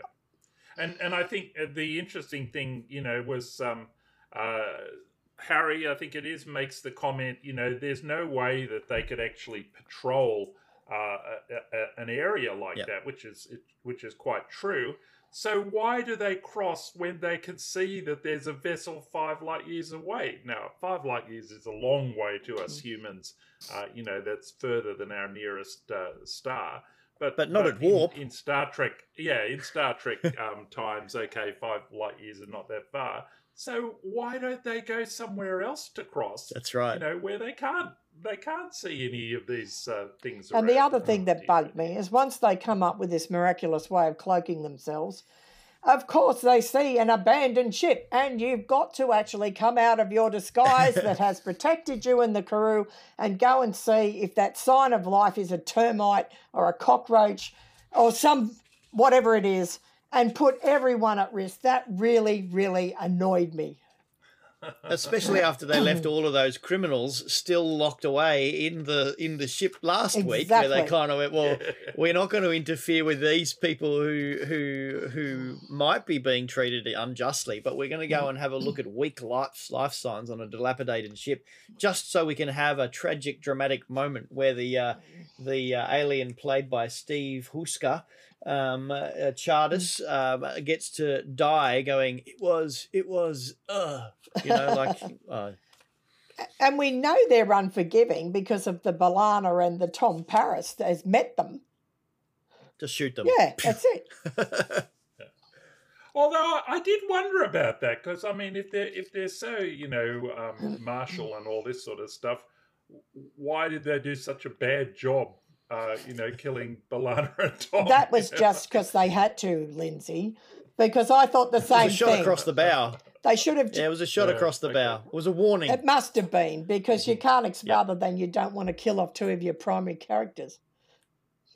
[SPEAKER 5] And and I think uh, the interesting thing, you know, was um, uh, Harry, I think it is, makes the comment, you know, there's no way that they could actually patrol uh, a, a, an area like
[SPEAKER 1] Yep.
[SPEAKER 5] that, which is which is quite true. So why do they cross when they can see that there's a vessel five light years away? Now, five light years is a long way to us humans. Uh, you know, that's further than our nearest uh, star. But
[SPEAKER 1] But not at
[SPEAKER 5] in-
[SPEAKER 1] warp.
[SPEAKER 5] In, Star Trek, yeah, in Star Trek um, times, okay, five light years are not that far. So why don't they go somewhere else to cross?
[SPEAKER 1] That's right.
[SPEAKER 5] You know, where they can't they can't see any of these uh, things.
[SPEAKER 3] And the other thing that bugged me is once they come up with this miraculous way of cloaking themselves, of course they see an abandoned ship, and you've got to actually come out of your disguise that has protected you in the crew and go and see if that sign of life is a termite or a cockroach or some whatever it is, and put everyone at risk. That really, really annoyed me.
[SPEAKER 1] Especially after they left all of those criminals still locked away in the in the ship last week, where they kind of went, "Well, we're not going to interfere with these people who who who might be being treated unjustly, but we're going to go and have a look at weak life life signs on a dilapidated ship, just so we can have a tragic, dramatic moment where the uh, the uh, alien played by Steve Huska, um, uh, Chardis, um, gets to die, going, "It was, it was, uh," you know, like." Uh,
[SPEAKER 3] And we know they're unforgiving because of the B'Elanna and the Tom Paris that has met them.
[SPEAKER 1] just shoot them.
[SPEAKER 3] Yeah, that's it.
[SPEAKER 5] Although I- I did wonder about that because I mean, if they're if they're so you know um, martial and all this sort of stuff, why did they do such a bad job? Uh, you know, killing B'Elanna and Tom.
[SPEAKER 3] That was
[SPEAKER 5] you know?
[SPEAKER 3] just because they had to, Lindsay. Because I thought the
[SPEAKER 1] It was
[SPEAKER 3] same
[SPEAKER 1] a shot
[SPEAKER 3] thing.
[SPEAKER 1] across the bow.
[SPEAKER 3] They should have.
[SPEAKER 1] Yeah, it was a shot
[SPEAKER 5] Yeah,
[SPEAKER 1] across the
[SPEAKER 5] okay.
[SPEAKER 1] bow. It was a warning.
[SPEAKER 3] It must have been because you can't ex-
[SPEAKER 1] Yeah.
[SPEAKER 3] other than you don't want to kill off two of your primary characters.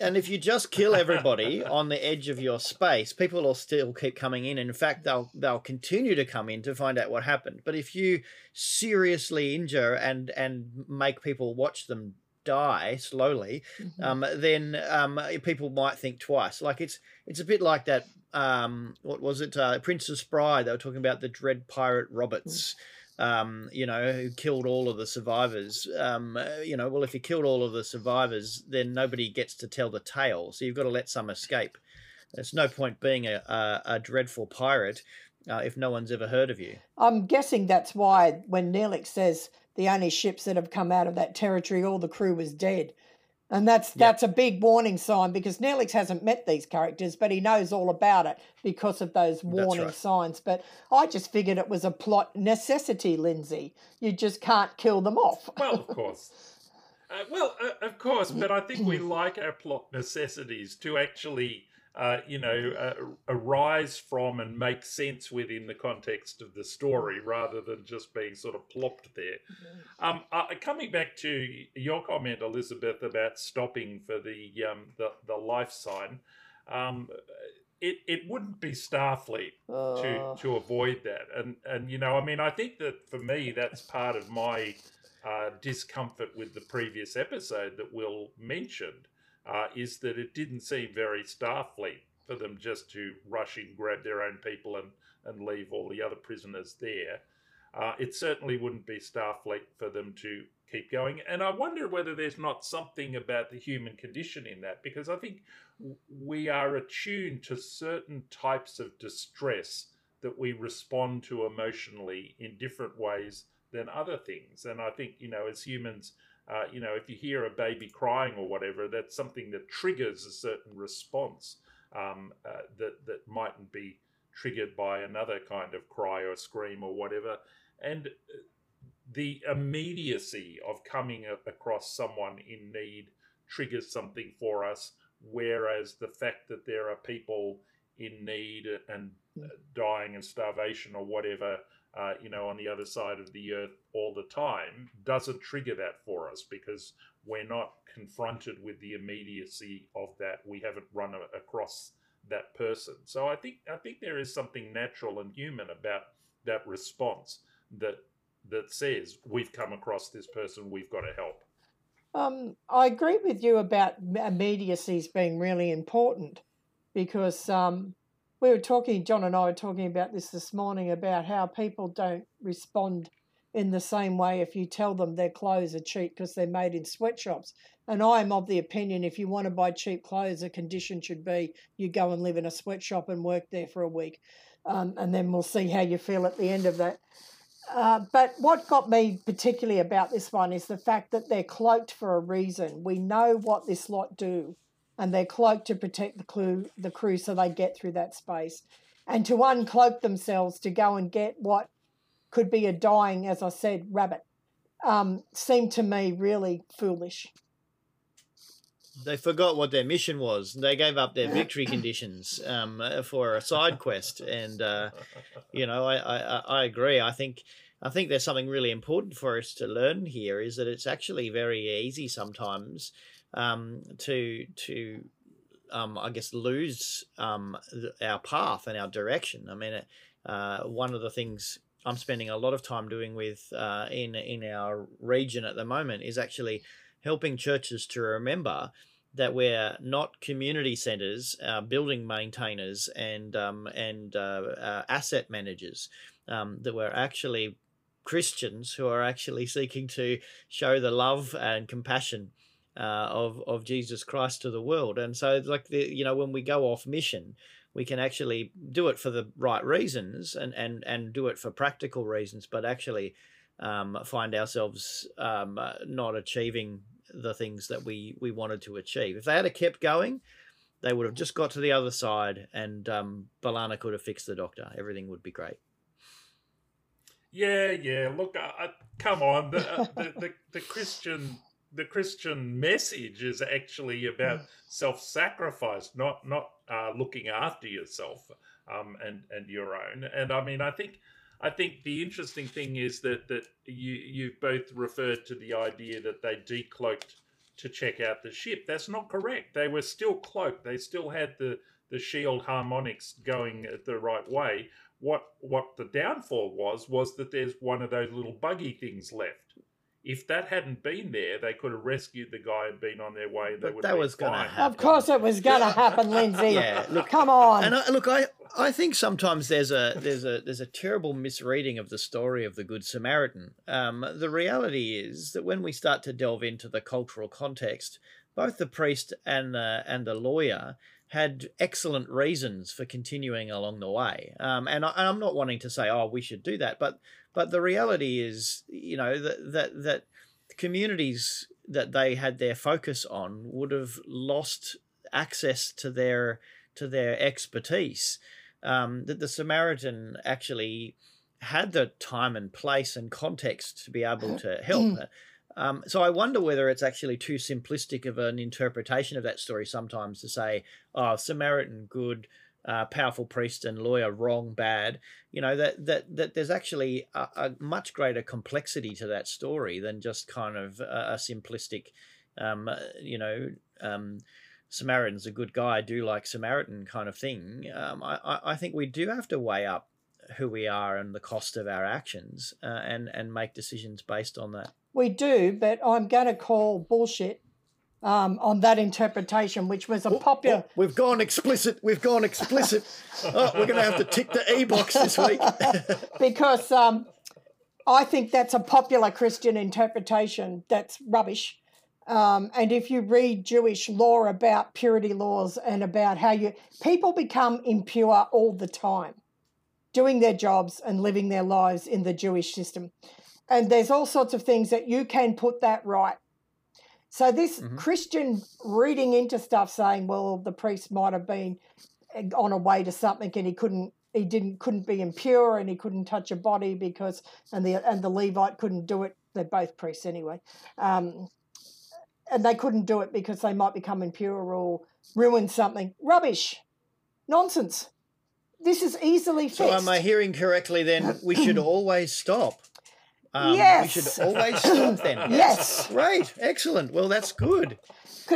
[SPEAKER 1] And if you just kill everybody on the edge of your space, people will still keep coming in. In fact, they'll they'll continue to come in to find out what happened. But if you seriously injure and and make people watch them die slowly,
[SPEAKER 3] Mm-hmm.
[SPEAKER 1] um, then um, people might think twice. Like it's it's a bit like that. Um, what was it? Uh, Princess Bride. They were talking about the dread pirate Roberts. Um, you know, who killed all of the survivors. Um, uh, you know, well, if you killed all of the survivors, then nobody gets to tell the tale. So you've got to let some escape. There's no point being a, a, a dreadful pirate uh, if no one's ever heard of you.
[SPEAKER 3] I'm guessing that's why when Neelix says the only ships that have come out of that territory, all the crew was dead. And that's
[SPEAKER 1] Yeah.
[SPEAKER 3] that's a big warning sign because Neelix hasn't met these characters, but he knows all about it because of those warning
[SPEAKER 1] right.
[SPEAKER 3] signs. But I just figured it was a plot necessity, Lindsay. You just can't kill them off.
[SPEAKER 5] well, of course. Uh, well, uh, of course, but I think we like our plot necessities to actually, uh, you know, uh, arise from and make sense within the context of the story rather than just being sort of plopped there. Um, uh, coming back to your comment, Elizabeth, about stopping for the um, the, the life sign, um, it, it wouldn't be Starfleet to
[SPEAKER 3] Uh,
[SPEAKER 5] to avoid that. And and you know, I mean, I think that for me, that's part of my uh, discomfort with the previous episode that Will mentioned uh, is that it didn't seem very Starfleet for them just to rush in, grab their own people, and and leave all the other prisoners there. Uh, it certainly wouldn't be Starfleet for them to keep going. And I wonder whether there's not something about the human condition in that, because I think we are attuned to certain types of distress that we respond to emotionally in different ways than other things. And I think, you know, as humans, uh, you know, if you hear a baby crying or whatever, that's something that triggers a certain response um, uh, that that mightn't be triggered by another kind of cry or scream or whatever. And uh, the immediacy of coming across someone in need triggers something for us, whereas the fact that there are people in need and uh, dying of starvation or whatever, uh, you know, on the other side of the earth all the time doesn't trigger that for us because we're not confronted with the immediacy of that. We haven't run a- across that person. So I think I think there is something natural and human about that response that that says we've come across this person, we've got to help.
[SPEAKER 3] Um, I agree with you about immediacies being really important because um, we were talking, John and I were talking about this this morning about how people don't respond in the same way if you tell them their clothes are cheap because they're made in sweatshops. And I'm of the opinion if you want to buy cheap clothes, the condition should be you go and live in a sweatshop and work there for a week. Um, and then we'll see how you feel at the end of that. Uh, but what got me particularly about this one is the fact that they're cloaked for a reason. We know what this lot do, and they're cloaked to protect the crew, the crew, so they get through that space, and to uncloak themselves to go and get what could be a dying, as I said, rabbit, um, seemed to me really foolish.
[SPEAKER 1] They forgot what their mission was. They gave up their victory conditions um, for a side quest, and uh, you know, I, I I agree. I think I think there's something really important for us to learn here is that it's actually very easy sometimes um, to to um, I guess lose um, our path and our direction. I mean, uh, one of the things I'm spending a lot of time doing with uh, in in our region at the moment is actually helping churches to remember that we're not community centres, uh, building maintainers, and um, and uh, uh, asset managers. Um, that we're actually Christians who are actually seeking to show the love and compassion uh, of of Jesus Christ to the world. And so, like the you know, when we go off mission, we can actually do it for the right reasons and and and do it for practical reasons, but actually um, find ourselves um, uh, not achieving the things that we we wanted to achieve. If they had kept going, they would have just got to the other side, and um, B'Elanna could have fixed the doctor. Everything would be great.
[SPEAKER 5] Yeah, yeah. Look, uh, come on. The, uh, the, the the Christian the Christian message is actually about self-sacrifice, not not uh, looking after yourself um, and and your own. And I mean, I think I think the interesting thing is that that you you both referred to the idea that they decloaked to check out the ship. That's not correct. They were still cloaked. They still had the the shield harmonics going the right way what what the downfall was was that there's one of those little buggy things left. If that hadn't been there, they could have rescued the guy and been on their way. And they
[SPEAKER 1] But
[SPEAKER 5] would
[SPEAKER 1] that
[SPEAKER 5] have
[SPEAKER 1] was gonna happen.
[SPEAKER 3] Of course, it was going to happen, Lindsay.
[SPEAKER 1] Yeah, look,
[SPEAKER 3] come on.
[SPEAKER 1] And I, look, I I think sometimes there's a there's a there's a terrible misreading of the story of the Good Samaritan. Um, the reality is that when we start to delve into the cultural context, both the priest and the and the lawyer had excellent reasons for continuing along the way. Um, and, I, I'm not wanting to say, oh, we should do that, but but the reality is, you know, that that that communities that they had their focus on would have lost access to their to their expertise. Um, that the Samaritan actually had the time and place and context to be able to help. Um, so I wonder whether it's actually too simplistic of an interpretation of that story sometimes to say, "Oh, Samaritan good, uh, powerful priest and lawyer wrong, bad." You know that that that there's actually a, a much greater complexity to that story than just kind of a, a simplistic, um, you know. Um, Samaritan's a good guy, do like Samaritan kind of thing. Um, I, I I think we do have to weigh up who we are and the cost of our actions, uh, and and make decisions based on that.
[SPEAKER 3] We do, but I'm going to call bullshit um, on that interpretation, which was a popular.
[SPEAKER 1] Oh, we've gone explicit. We've gone explicit. oh, we're going to have to tick the e box this week.
[SPEAKER 3] because um, I think that's a popular Christian interpretation that's rubbish. Um, and if you read Jewish law about purity laws and about how you people become impure all the time, doing their jobs and living their lives in the Jewish system, and there's all sorts of things that you can put that right. So this
[SPEAKER 1] Mhm.
[SPEAKER 3] Christian reading into stuff saying, well, the priest might have been eh, on a way to something and he couldn't he didn't couldn't be impure and he couldn't touch a body because and the and the Levite couldn't do it. They're both priests anyway. Um, and they couldn't do it because they might become impure or ruin something. Rubbish. Nonsense. This is easily fixed.
[SPEAKER 1] So, am I hearing correctly? Then we should always stop. Um,
[SPEAKER 3] Yes.
[SPEAKER 1] We should always stop. Then.
[SPEAKER 3] Yes.
[SPEAKER 1] Great. Excellent. Well, that's good.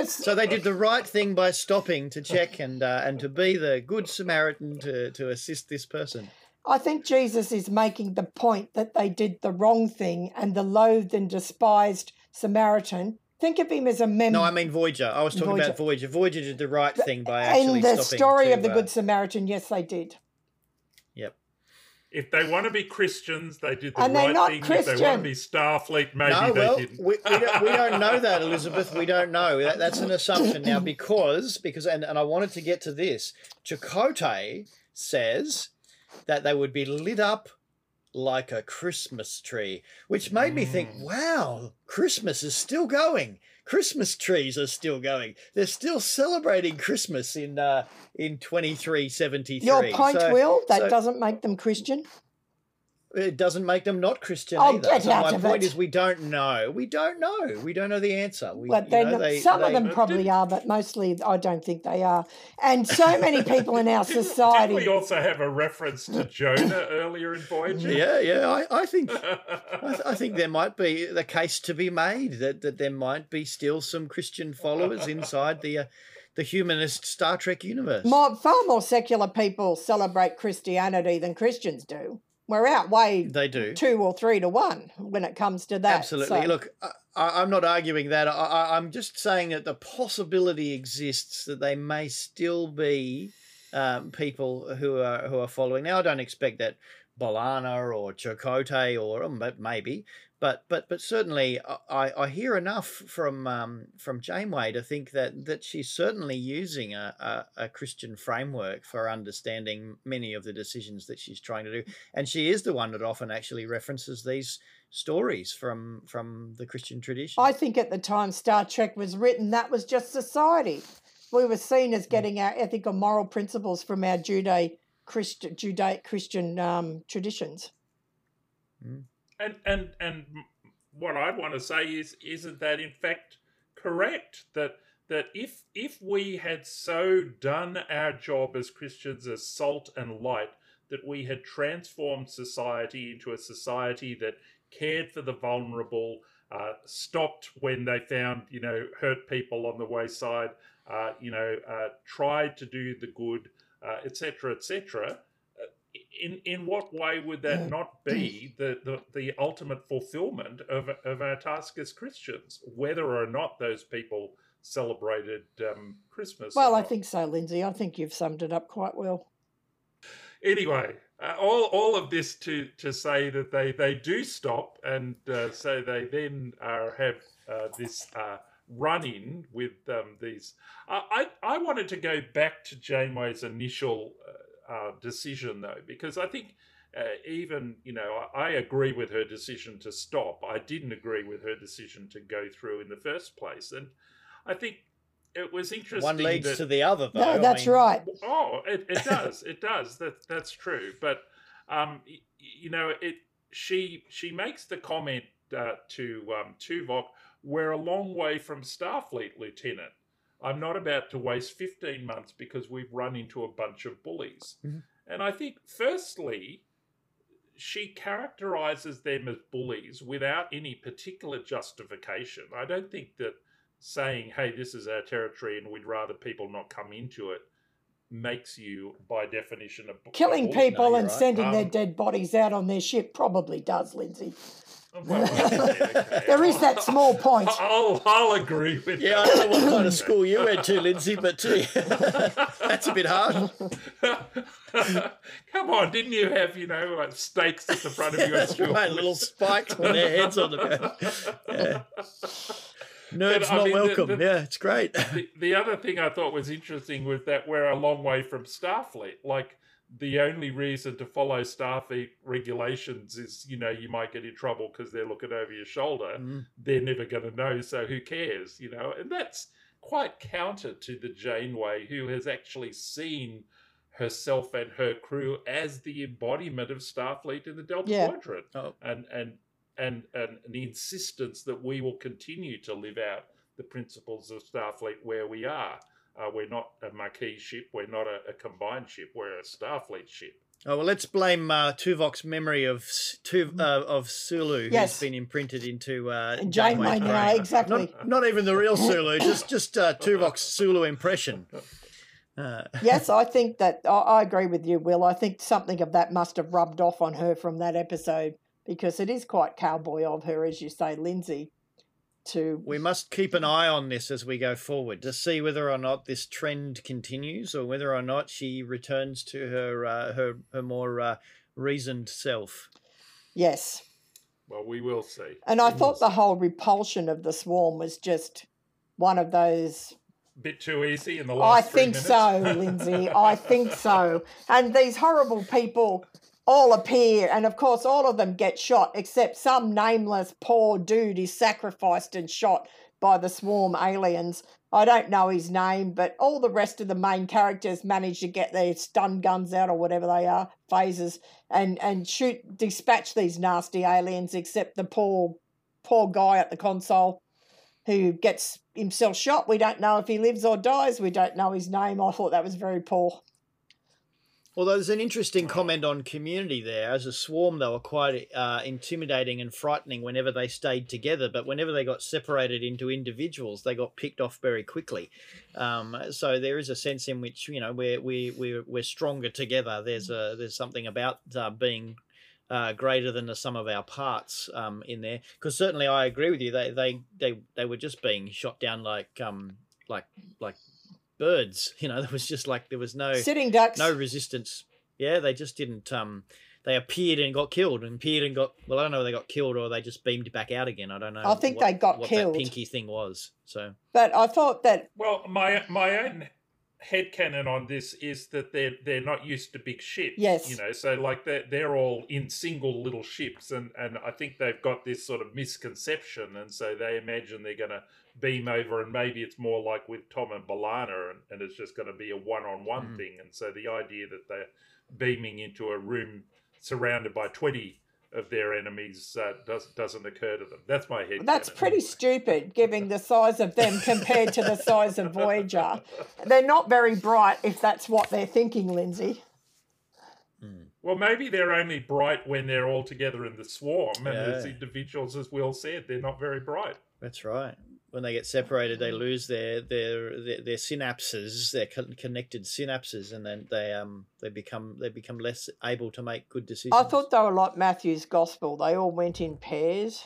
[SPEAKER 1] So they did the right thing by stopping to check and uh, and to be the good Samaritan to to assist this person.
[SPEAKER 3] I think Jesus is making the point that they did the wrong thing and the loathed and despised Samaritan. Think of him as a member.
[SPEAKER 1] No, I mean Voyager. I was talking
[SPEAKER 3] Voyager.
[SPEAKER 1] about Voyager. Voyager did the right thing by actually
[SPEAKER 3] in the
[SPEAKER 1] stopping
[SPEAKER 3] story
[SPEAKER 1] to,
[SPEAKER 3] of the
[SPEAKER 1] uh,
[SPEAKER 3] Good Samaritan, yes, they did.
[SPEAKER 1] Yep.
[SPEAKER 5] if they want to be Christians, they did the
[SPEAKER 3] And they're
[SPEAKER 5] right
[SPEAKER 3] not
[SPEAKER 5] thing. If they want to be Starfleet, maybe
[SPEAKER 1] no,
[SPEAKER 5] they
[SPEAKER 1] well,
[SPEAKER 5] didn't.
[SPEAKER 1] we, we, don't, we don't know that, Elizabeth. We don't know. That, that's an assumption now because because and, and I wanted to get to this. Chakotay says that they would be lit up like a Christmas tree, which made me think, mm. wow, Christmas is still going. Christmas trees are still going. They're still celebrating Christmas in uh, in twenty three seventy three.
[SPEAKER 3] Your point, Will, that
[SPEAKER 1] so-
[SPEAKER 3] doesn't make them Christian.
[SPEAKER 1] It doesn't make them not Christian
[SPEAKER 3] Oh,
[SPEAKER 1] either.
[SPEAKER 3] get
[SPEAKER 1] so
[SPEAKER 3] out
[SPEAKER 1] my
[SPEAKER 3] of
[SPEAKER 1] point
[SPEAKER 3] it.
[SPEAKER 1] is, we don't know. We don't know. We don't know the answer. We,
[SPEAKER 3] But
[SPEAKER 1] you know, they-
[SPEAKER 3] some
[SPEAKER 1] they-
[SPEAKER 3] of them probably are, but mostly I don't think they are. And so many people in our
[SPEAKER 5] Didn't-
[SPEAKER 3] society.
[SPEAKER 5] Didn't we also have a reference to Jonah earlier in Voyager?
[SPEAKER 1] Yeah, yeah. I, I think I, th- I think there might be the case to be made that, that there might be still some Christian followers inside the uh, the humanist Star Trek universe.
[SPEAKER 3] More, far more secular people celebrate Christianity than Christians do. We're outweighed
[SPEAKER 1] they do.
[SPEAKER 3] two or three to one when it comes to that.
[SPEAKER 1] Absolutely.
[SPEAKER 3] So-
[SPEAKER 1] Look, I, I'm not arguing that. I, I, I'm just saying that the possibility exists that they may still be um, people who are who are following. Now, I don't expect that B'Elanna or Chakotay or um, but maybe, but but but certainly, I, I hear enough from um, from Janeway to think that that she's certainly using a, a, a Christian framework for understanding many of the decisions that she's trying to do, and she is the one that often actually references these stories from from the Christian tradition.
[SPEAKER 3] I think at the time Star Trek was written, that was just society. We were seen as getting our ethical moral principles from our Judeo Christian Judaic Christian um, traditions.
[SPEAKER 5] And and and what I want to say is isn't that in fact correct that that if if we had so done our job as Christians as salt and light that we had transformed society into a society that cared for the vulnerable, uh, stopped when they found you know hurt people on the wayside, uh, you know uh, tried to do the good, etc. etc in in what way would that not be the, the, the ultimate fulfillment of, of our task as Christians, whether or not those people celebrated um, Christmas?
[SPEAKER 3] Well, I think so, Lindsay. I think you've summed it up quite well.
[SPEAKER 5] Anyway, uh, all all of this to to say that they they do stop, and uh, so they then uh, have uh, this. Uh, run in with um, these. I, I I wanted to go back to Janeway's initial uh, decision though, because I think uh, even you know I, I agree with her decision to stop. I didn't agree with her decision to go through in the first place, and I think it was interesting.
[SPEAKER 1] One leads
[SPEAKER 5] that,
[SPEAKER 1] to the other, though.
[SPEAKER 3] No,
[SPEAKER 1] I
[SPEAKER 3] that's
[SPEAKER 1] mean,
[SPEAKER 3] right.
[SPEAKER 5] Oh, it, it does. it does. That that's true. But um, y- you know, it she she makes the comment uh, to um, Tuvok, "We're a long way from Starfleet, Lieutenant. I'm not about to waste 15 months because we've run into a bunch of bullies."
[SPEAKER 1] Mhm.
[SPEAKER 5] And I think, firstly, she characterizes them as bullies without any particular justification. I don't think that saying, hey, this is our territory and we'd rather people not come into it makes you, by definition, a bu- a
[SPEAKER 3] Killing
[SPEAKER 5] bully.
[SPEAKER 3] people
[SPEAKER 1] you're
[SPEAKER 3] and
[SPEAKER 1] right.
[SPEAKER 3] sending their
[SPEAKER 5] Um,
[SPEAKER 3] dead bodies out on their ship probably does, Lindsay.
[SPEAKER 5] Well, okay, okay.
[SPEAKER 3] There is that small point.
[SPEAKER 5] I'll, I'll agree with you.
[SPEAKER 1] Yeah, I don't know what kind of school you went to, Lindsay, but uh, that's a bit hard.
[SPEAKER 5] Come on, didn't you have, you know, like stakes at the front of your
[SPEAKER 1] That's
[SPEAKER 5] school?
[SPEAKER 1] right, little spikes with their heads on them. Yeah. Nerds
[SPEAKER 5] But,
[SPEAKER 1] not
[SPEAKER 5] mean, the-
[SPEAKER 1] welcome.
[SPEAKER 5] the-
[SPEAKER 1] yeah, it's great.
[SPEAKER 5] the, the other thing I thought was interesting was that we're a long way from Starfleet. Like the only reason to follow Starfleet regulations is, you know, you might get in trouble because they're looking over your shoulder.
[SPEAKER 1] Mm.
[SPEAKER 5] They're never going to know, so who cares? You know, and that's quite counter to the Janeway, who has actually seen herself and her crew as the embodiment of Starfleet in the Delta
[SPEAKER 3] Yeah.
[SPEAKER 5] Quadrant,
[SPEAKER 1] Oh.
[SPEAKER 5] and and and and the insistence that we will continue to live out the principles of Starfleet where we are. Uh, we're not a Maquis ship. We're not a, a combined ship. We're a Starfleet ship.
[SPEAKER 1] Oh well, let's blame uh, Tuvok's memory of S- Tu- uh, of Sulu,
[SPEAKER 3] Yes.
[SPEAKER 1] who's been imprinted into uh,
[SPEAKER 3] And Janeway
[SPEAKER 1] Janeway's brain.
[SPEAKER 3] exactly.
[SPEAKER 1] Not, not even the real Sulu, just just uh, Tuvok's Sulu impression. Uh,
[SPEAKER 3] yes, I think that I, I agree with you, Will. I think something of that must have rubbed off on her from that episode because it is quite cowboy of her, as you say, Lindsay, to
[SPEAKER 1] we must keep an eye on this as we go forward to see whether or not this trend continues, or whether or not she returns to her uh, her her more uh, reasoned self.
[SPEAKER 3] Yes.
[SPEAKER 5] Well, we will see.
[SPEAKER 3] And I
[SPEAKER 5] We
[SPEAKER 3] thought
[SPEAKER 5] will
[SPEAKER 3] the whole repulsion of the swarm was just one of those.
[SPEAKER 5] bit too easy in the
[SPEAKER 3] I
[SPEAKER 5] last. three
[SPEAKER 3] think
[SPEAKER 5] minutes.
[SPEAKER 3] so, Lindsay. I think so. And these horrible people all appear, and of course, all of them get shot, except some nameless poor dude is sacrificed and shot by the swarm aliens. I don't know his name, but all the rest of the main characters manage to get their stun guns out or whatever they are, phasers, and and shoot, dispatch these nasty aliens. Except the poor, poor guy at the console, who gets himself shot. We don't know if he lives or dies. We don't know his name. I thought that was very poor.
[SPEAKER 1] Although there's an interesting comment on community there. As a swarm, they were quite uh, intimidating and frightening whenever they stayed together, but whenever they got separated into individuals, they got picked off very quickly. Um, so there is a sense in which you know we're we we're, we're stronger together. There's a there's something about uh, being uh, greater than the sum of our parts um, in there. Because certainly I agree with you. They they they they were just being shot down like um like like birds. You know, there was just like there was no
[SPEAKER 3] Sitting ducks.
[SPEAKER 1] no resistance. Yeah, they just didn't. Um, they appeared and got killed, and appeared and got. Well, I don't know if they got killed or they just beamed back out again. I don't know.
[SPEAKER 3] I think
[SPEAKER 1] what-
[SPEAKER 3] they got
[SPEAKER 1] what
[SPEAKER 3] killed.
[SPEAKER 1] That pinky thing was so.
[SPEAKER 3] But I thought that
[SPEAKER 5] Well, my my own headcanon on this is that they're they're not used to big ships.
[SPEAKER 3] Yes.
[SPEAKER 5] You know, so like they're they're all in single little ships and, and I think they've got this sort of misconception and so they imagine they're gonna beam over and maybe it's more like with Tom and B'Elanna and, and it's just gonna be a one on one thing. And so the idea that they're beaming into a room surrounded by twenty of their enemies uh, does, doesn't occur to them. That's my head.
[SPEAKER 3] that's pretty stupid, given the size of them compared to the size of Voyager. They're not very bright if that's what they're thinking, Lindsay.
[SPEAKER 5] Well, maybe they're only bright when they're all together in the swarm, and as individuals, as Will said, they're not very bright.
[SPEAKER 1] That's right. When they get separated, they lose their their their, their synapses, their con- connected synapses, and then they um they become they become less able to make good decisions.
[SPEAKER 3] I thought they were like Matthew's Gospel. They all went in pairs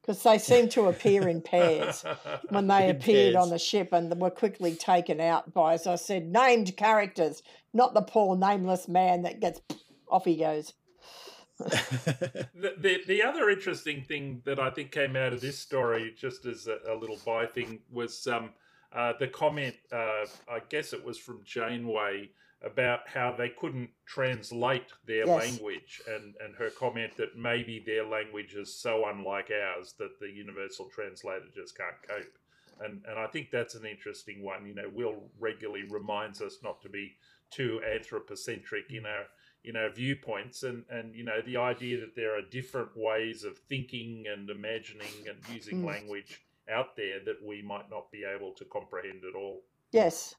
[SPEAKER 3] because they seem to appear in pairs when they
[SPEAKER 1] In
[SPEAKER 3] appeared
[SPEAKER 1] pairs.
[SPEAKER 3] on the ship and were quickly taken out by, as I said, named characters, not the poor nameless man that gets off he goes.
[SPEAKER 5] The, the the other interesting thing that I think came out of this story, just as a, a little by thing, was um, uh, the comment. Uh, I guess it was from Janeway about how they couldn't translate their
[SPEAKER 3] Yes.
[SPEAKER 5] language, and and her comment that maybe their language is so unlike ours that the universal translator just can't cope. And and I think that's an interesting one. You know, Will regularly reminds us not to be too anthropocentric in our in know viewpoints and and you know the idea that there are different ways of thinking and imagining and using
[SPEAKER 3] Mm.
[SPEAKER 5] language out there that we might not be able to comprehend at all
[SPEAKER 3] Yes.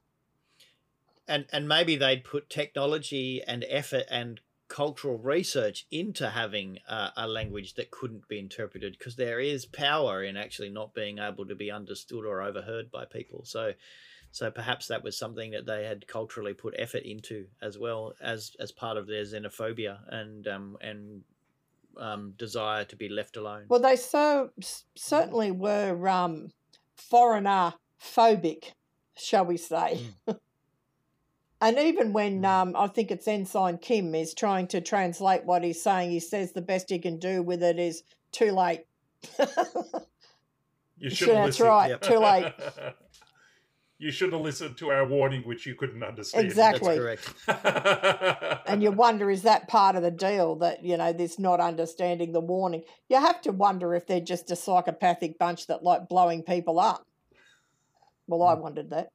[SPEAKER 1] and and maybe they'd put technology and effort and cultural research into having uh, a language that couldn't be interpreted because there is power in actually not being able to be understood or overheard by people so so perhaps that was something that they had culturally put effort into as well as as part of their xenophobia and um and um desire to be left alone
[SPEAKER 3] Well, they so certainly were um, foreigner phobic, shall we say. and even when um, I think it's Ensign Kim is trying to translate what he's saying, he says the best he can do with it is too late.
[SPEAKER 5] you
[SPEAKER 3] Sure,
[SPEAKER 5] should
[SPEAKER 3] that's
[SPEAKER 5] listen.
[SPEAKER 3] right,
[SPEAKER 1] Yep.
[SPEAKER 3] too late.
[SPEAKER 5] you should have listened to our warning which you couldn't understand
[SPEAKER 3] Exactly.
[SPEAKER 1] that's correct
[SPEAKER 3] And you wonder, is that part of the deal that, you know, this not understanding the warning? You have to wonder if they're just a psychopathic bunch that like blowing people up. Well, I hmm. wondered that.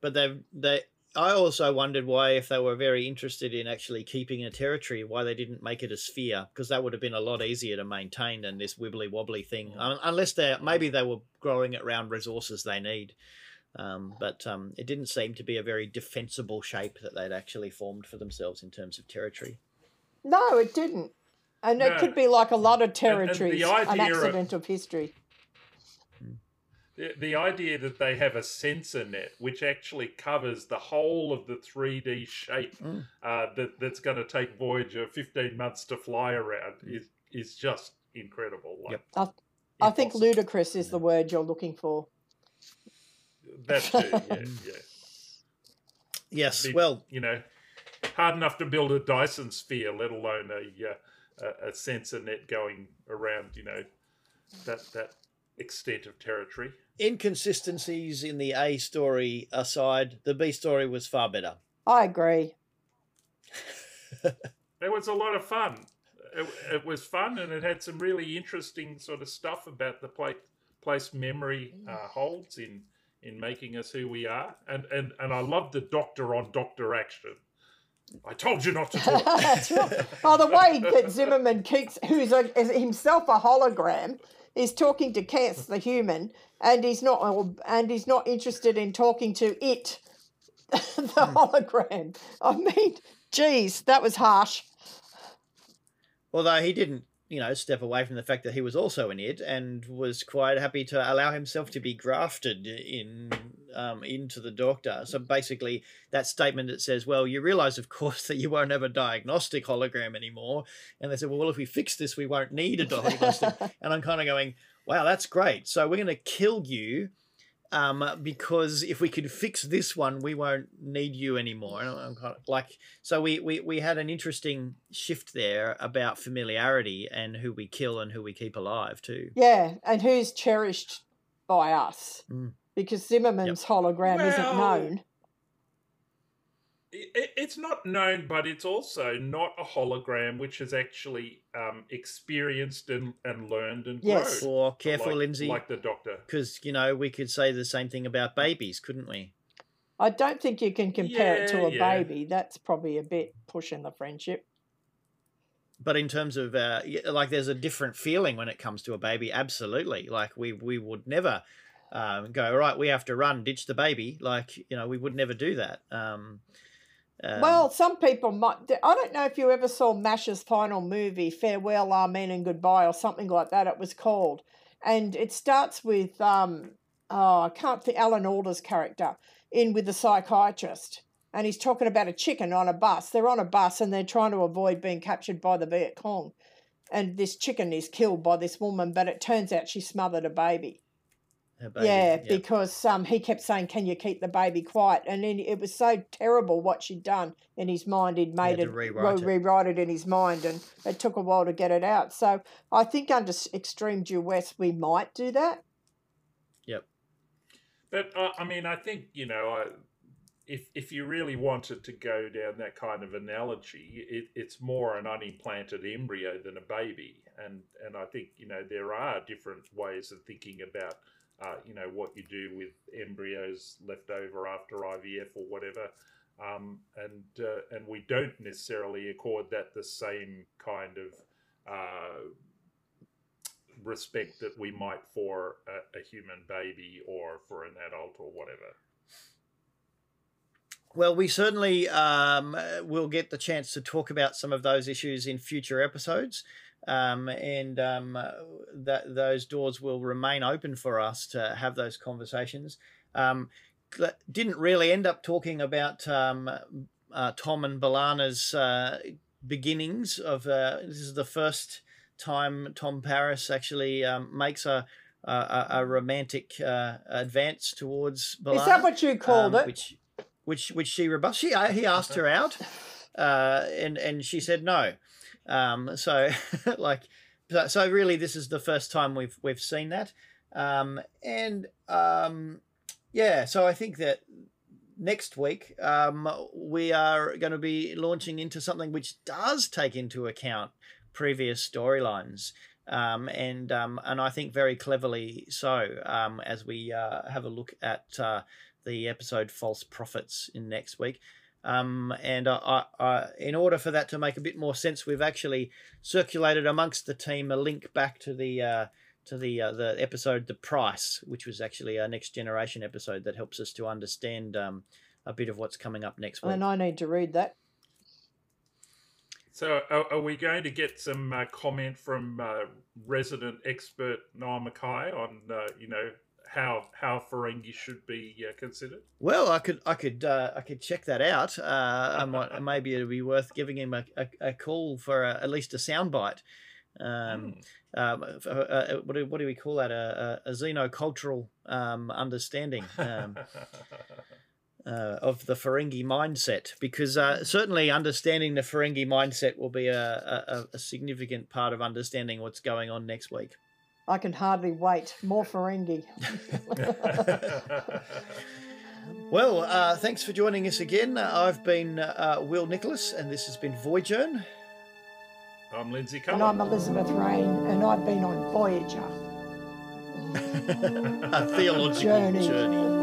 [SPEAKER 1] but they've, they I also wondered why, if they were very interested in actually keeping a territory, why they didn't make it a sphere, because that would have been a lot easier to maintain than this wibbly wobbly thing. Un- unless they maybe they were growing it around resources they need, um, but um, it didn't seem to be a very defensible shape that they'd actually formed for themselves in terms of territory.
[SPEAKER 3] No, it didn't. And it could be like a lot of
[SPEAKER 5] and the
[SPEAKER 3] territories, an
[SPEAKER 5] idea of-
[SPEAKER 3] accident of history.
[SPEAKER 5] The, the idea that they have a sensor net which actually covers the whole of the 3D shape
[SPEAKER 1] Mm.
[SPEAKER 5] uh, that, that's going to take Voyager 15 months to fly around is is just incredible. Like,
[SPEAKER 1] Yep.
[SPEAKER 3] I think ludicrous is the word you're looking for.
[SPEAKER 5] That too, yeah, yeah.
[SPEAKER 1] Yes,
[SPEAKER 5] The-
[SPEAKER 1] well,
[SPEAKER 5] You know, hard enough to build a Dyson sphere, let alone a uh, a, a sensor net going around. You know that that extent of territory.
[SPEAKER 1] Inconsistencies in the A story aside, the B story was far better.
[SPEAKER 3] I agree.
[SPEAKER 5] It was a lot of fun. It, it was fun, and it had some really interesting sort of stuff about the place place memory uh, holds in in making us who we are. And and and I love the doctor on doctor action. I told you not to talk.
[SPEAKER 3] That's right. Oh, the way that Zimmerman keeps, who's a, himself a hologram, is talking to Kes, the human, and he's not, and he's not interested in talking to it, the hologram. I mean, geez, that was harsh.
[SPEAKER 1] Although he didn't, you know, step away from the fact that he was also an id and was quite happy to allow himself to be grafted in um, into the doctor. So basically, that statement that says, "Well, you realise, of course, that you won't have a diagnostic hologram anymore," and they said, "Well, if we fix this, we won't need a diagnostic." and I'm kind of going, "Wow, that's great. So we're going to kill you." um, because if we could fix this one, we won't need you anymore. And I'm kind of like, so we, we, we had an interesting shift there about familiarity and who we kill and who we keep alive too.
[SPEAKER 3] Yeah, and who's cherished by us
[SPEAKER 1] Mm.
[SPEAKER 3] because Zimmerman's hologram isn't known.
[SPEAKER 5] It, it's not known, but it's also not a hologram which has actually um, experienced and, and learned and
[SPEAKER 3] Yes.
[SPEAKER 5] grown.
[SPEAKER 1] Or careful,
[SPEAKER 5] like,
[SPEAKER 1] Lindsay,
[SPEAKER 5] Like the doctor.
[SPEAKER 1] because you know we could say the same thing about babies, couldn't we?
[SPEAKER 3] I don't think you can compare it to a
[SPEAKER 5] yeah.
[SPEAKER 3] baby. That's probably a bit pushing the friendship.
[SPEAKER 1] But in terms of uh, like, there's a different feeling when it comes to a baby. Absolutely, like we we would never um, go "All right. We have to run, ditch the baby. Like you know, we would never do that. Um, um,
[SPEAKER 3] well, some people might. I don't know if you ever saw Mash's final movie, Farewell, Amen, and Goodbye, or something like that. It was called, and it starts with um, oh, I can't think Alan Alda's character in with the psychiatrist, and he's talking about a chicken on a bus. They're on a bus and they're trying to avoid being captured by the Viet Cong, and this chicken is killed by this woman, but it turns out she smothered a baby.
[SPEAKER 1] A baby,
[SPEAKER 3] Yeah,
[SPEAKER 1] yep.
[SPEAKER 3] because um, he kept saying, "Can you keep the baby quiet?" And then it was so terrible what she'd done in his mind. He'd made
[SPEAKER 1] to
[SPEAKER 3] it,
[SPEAKER 1] rewrite
[SPEAKER 3] re-
[SPEAKER 1] it.
[SPEAKER 3] rewrite it in his mind, and it took a while to get it out. So I think under s- extreme duress, we might do that.
[SPEAKER 1] yep.
[SPEAKER 5] But uh, I mean, I think you know, I, if if you really wanted to go down that kind of analogy, it, it's more an unimplanted embryo than a baby, and and I think you know there are different ways of thinking about. Uh, you know what you do with embryos left over after IVF or whatever, um, and uh, and we don't necessarily accord that the same kind of uh, respect that we might for a, a human baby or for an adult or whatever.
[SPEAKER 1] Well, we certainly um, uh, will get the chance to talk about some of those issues in future episodes, um, and um, that those doors will remain open for us to have those conversations. Um, didn't really end up talking about um, uh, Tom and B'Elanna's uh, beginnings of. Uh, this is the first time Tom Paris actually um, makes a a, a- a romantic uh, advance towards B'Elanna
[SPEAKER 3] Is that what you called
[SPEAKER 1] um,
[SPEAKER 3] it?
[SPEAKER 1] Which, which, which she rebuffed. She, uh, he asked her out, uh, and and she said no. Um, so, like, so, really, this is the first time we've we've seen that, um, and um, yeah. So I think that next week um, we are going to be launching into something which does take into account previous storylines. Um, and um, and I think very cleverly so um, as we uh, have a look at uh, the episode "False Profits" in next week. Um, and I, I, in order for that to make a bit more sense, we've actually circulated amongst the team a link back to the uh, to the uh, the episode "The Price," which was actually a next generation episode that helps us to understand um, a bit of what's coming up next week.
[SPEAKER 3] And I need to read that.
[SPEAKER 5] So, are, are we going to get some uh, comment from uh, resident expert Noah Mackay on, uh, you know, how how Ferengi should be uh, considered?
[SPEAKER 1] Well, I could, I could, uh, I could check that out. Uh, I might, maybe it'd be worth giving him a, a, a call for a, at least a soundbite. Um, um, uh, uh, what, do, what do we call that? A, a, a xenocultural um, understanding. Um, uh, of the Ferengi mindset, because uh, certainly understanding the Ferengi mindset will be a, a, a significant part of understanding what's going on next week.
[SPEAKER 3] I can hardly wait. More Ferengi.
[SPEAKER 1] Well, uh, thanks for joining us again. Uh, I've been uh, Will Nicholas, and this has been Voyager.
[SPEAKER 5] I'm Lindsay
[SPEAKER 3] and I'm Elizabeth Rain, and I've been on Voyager.
[SPEAKER 1] a theological Journey.
[SPEAKER 3] journey.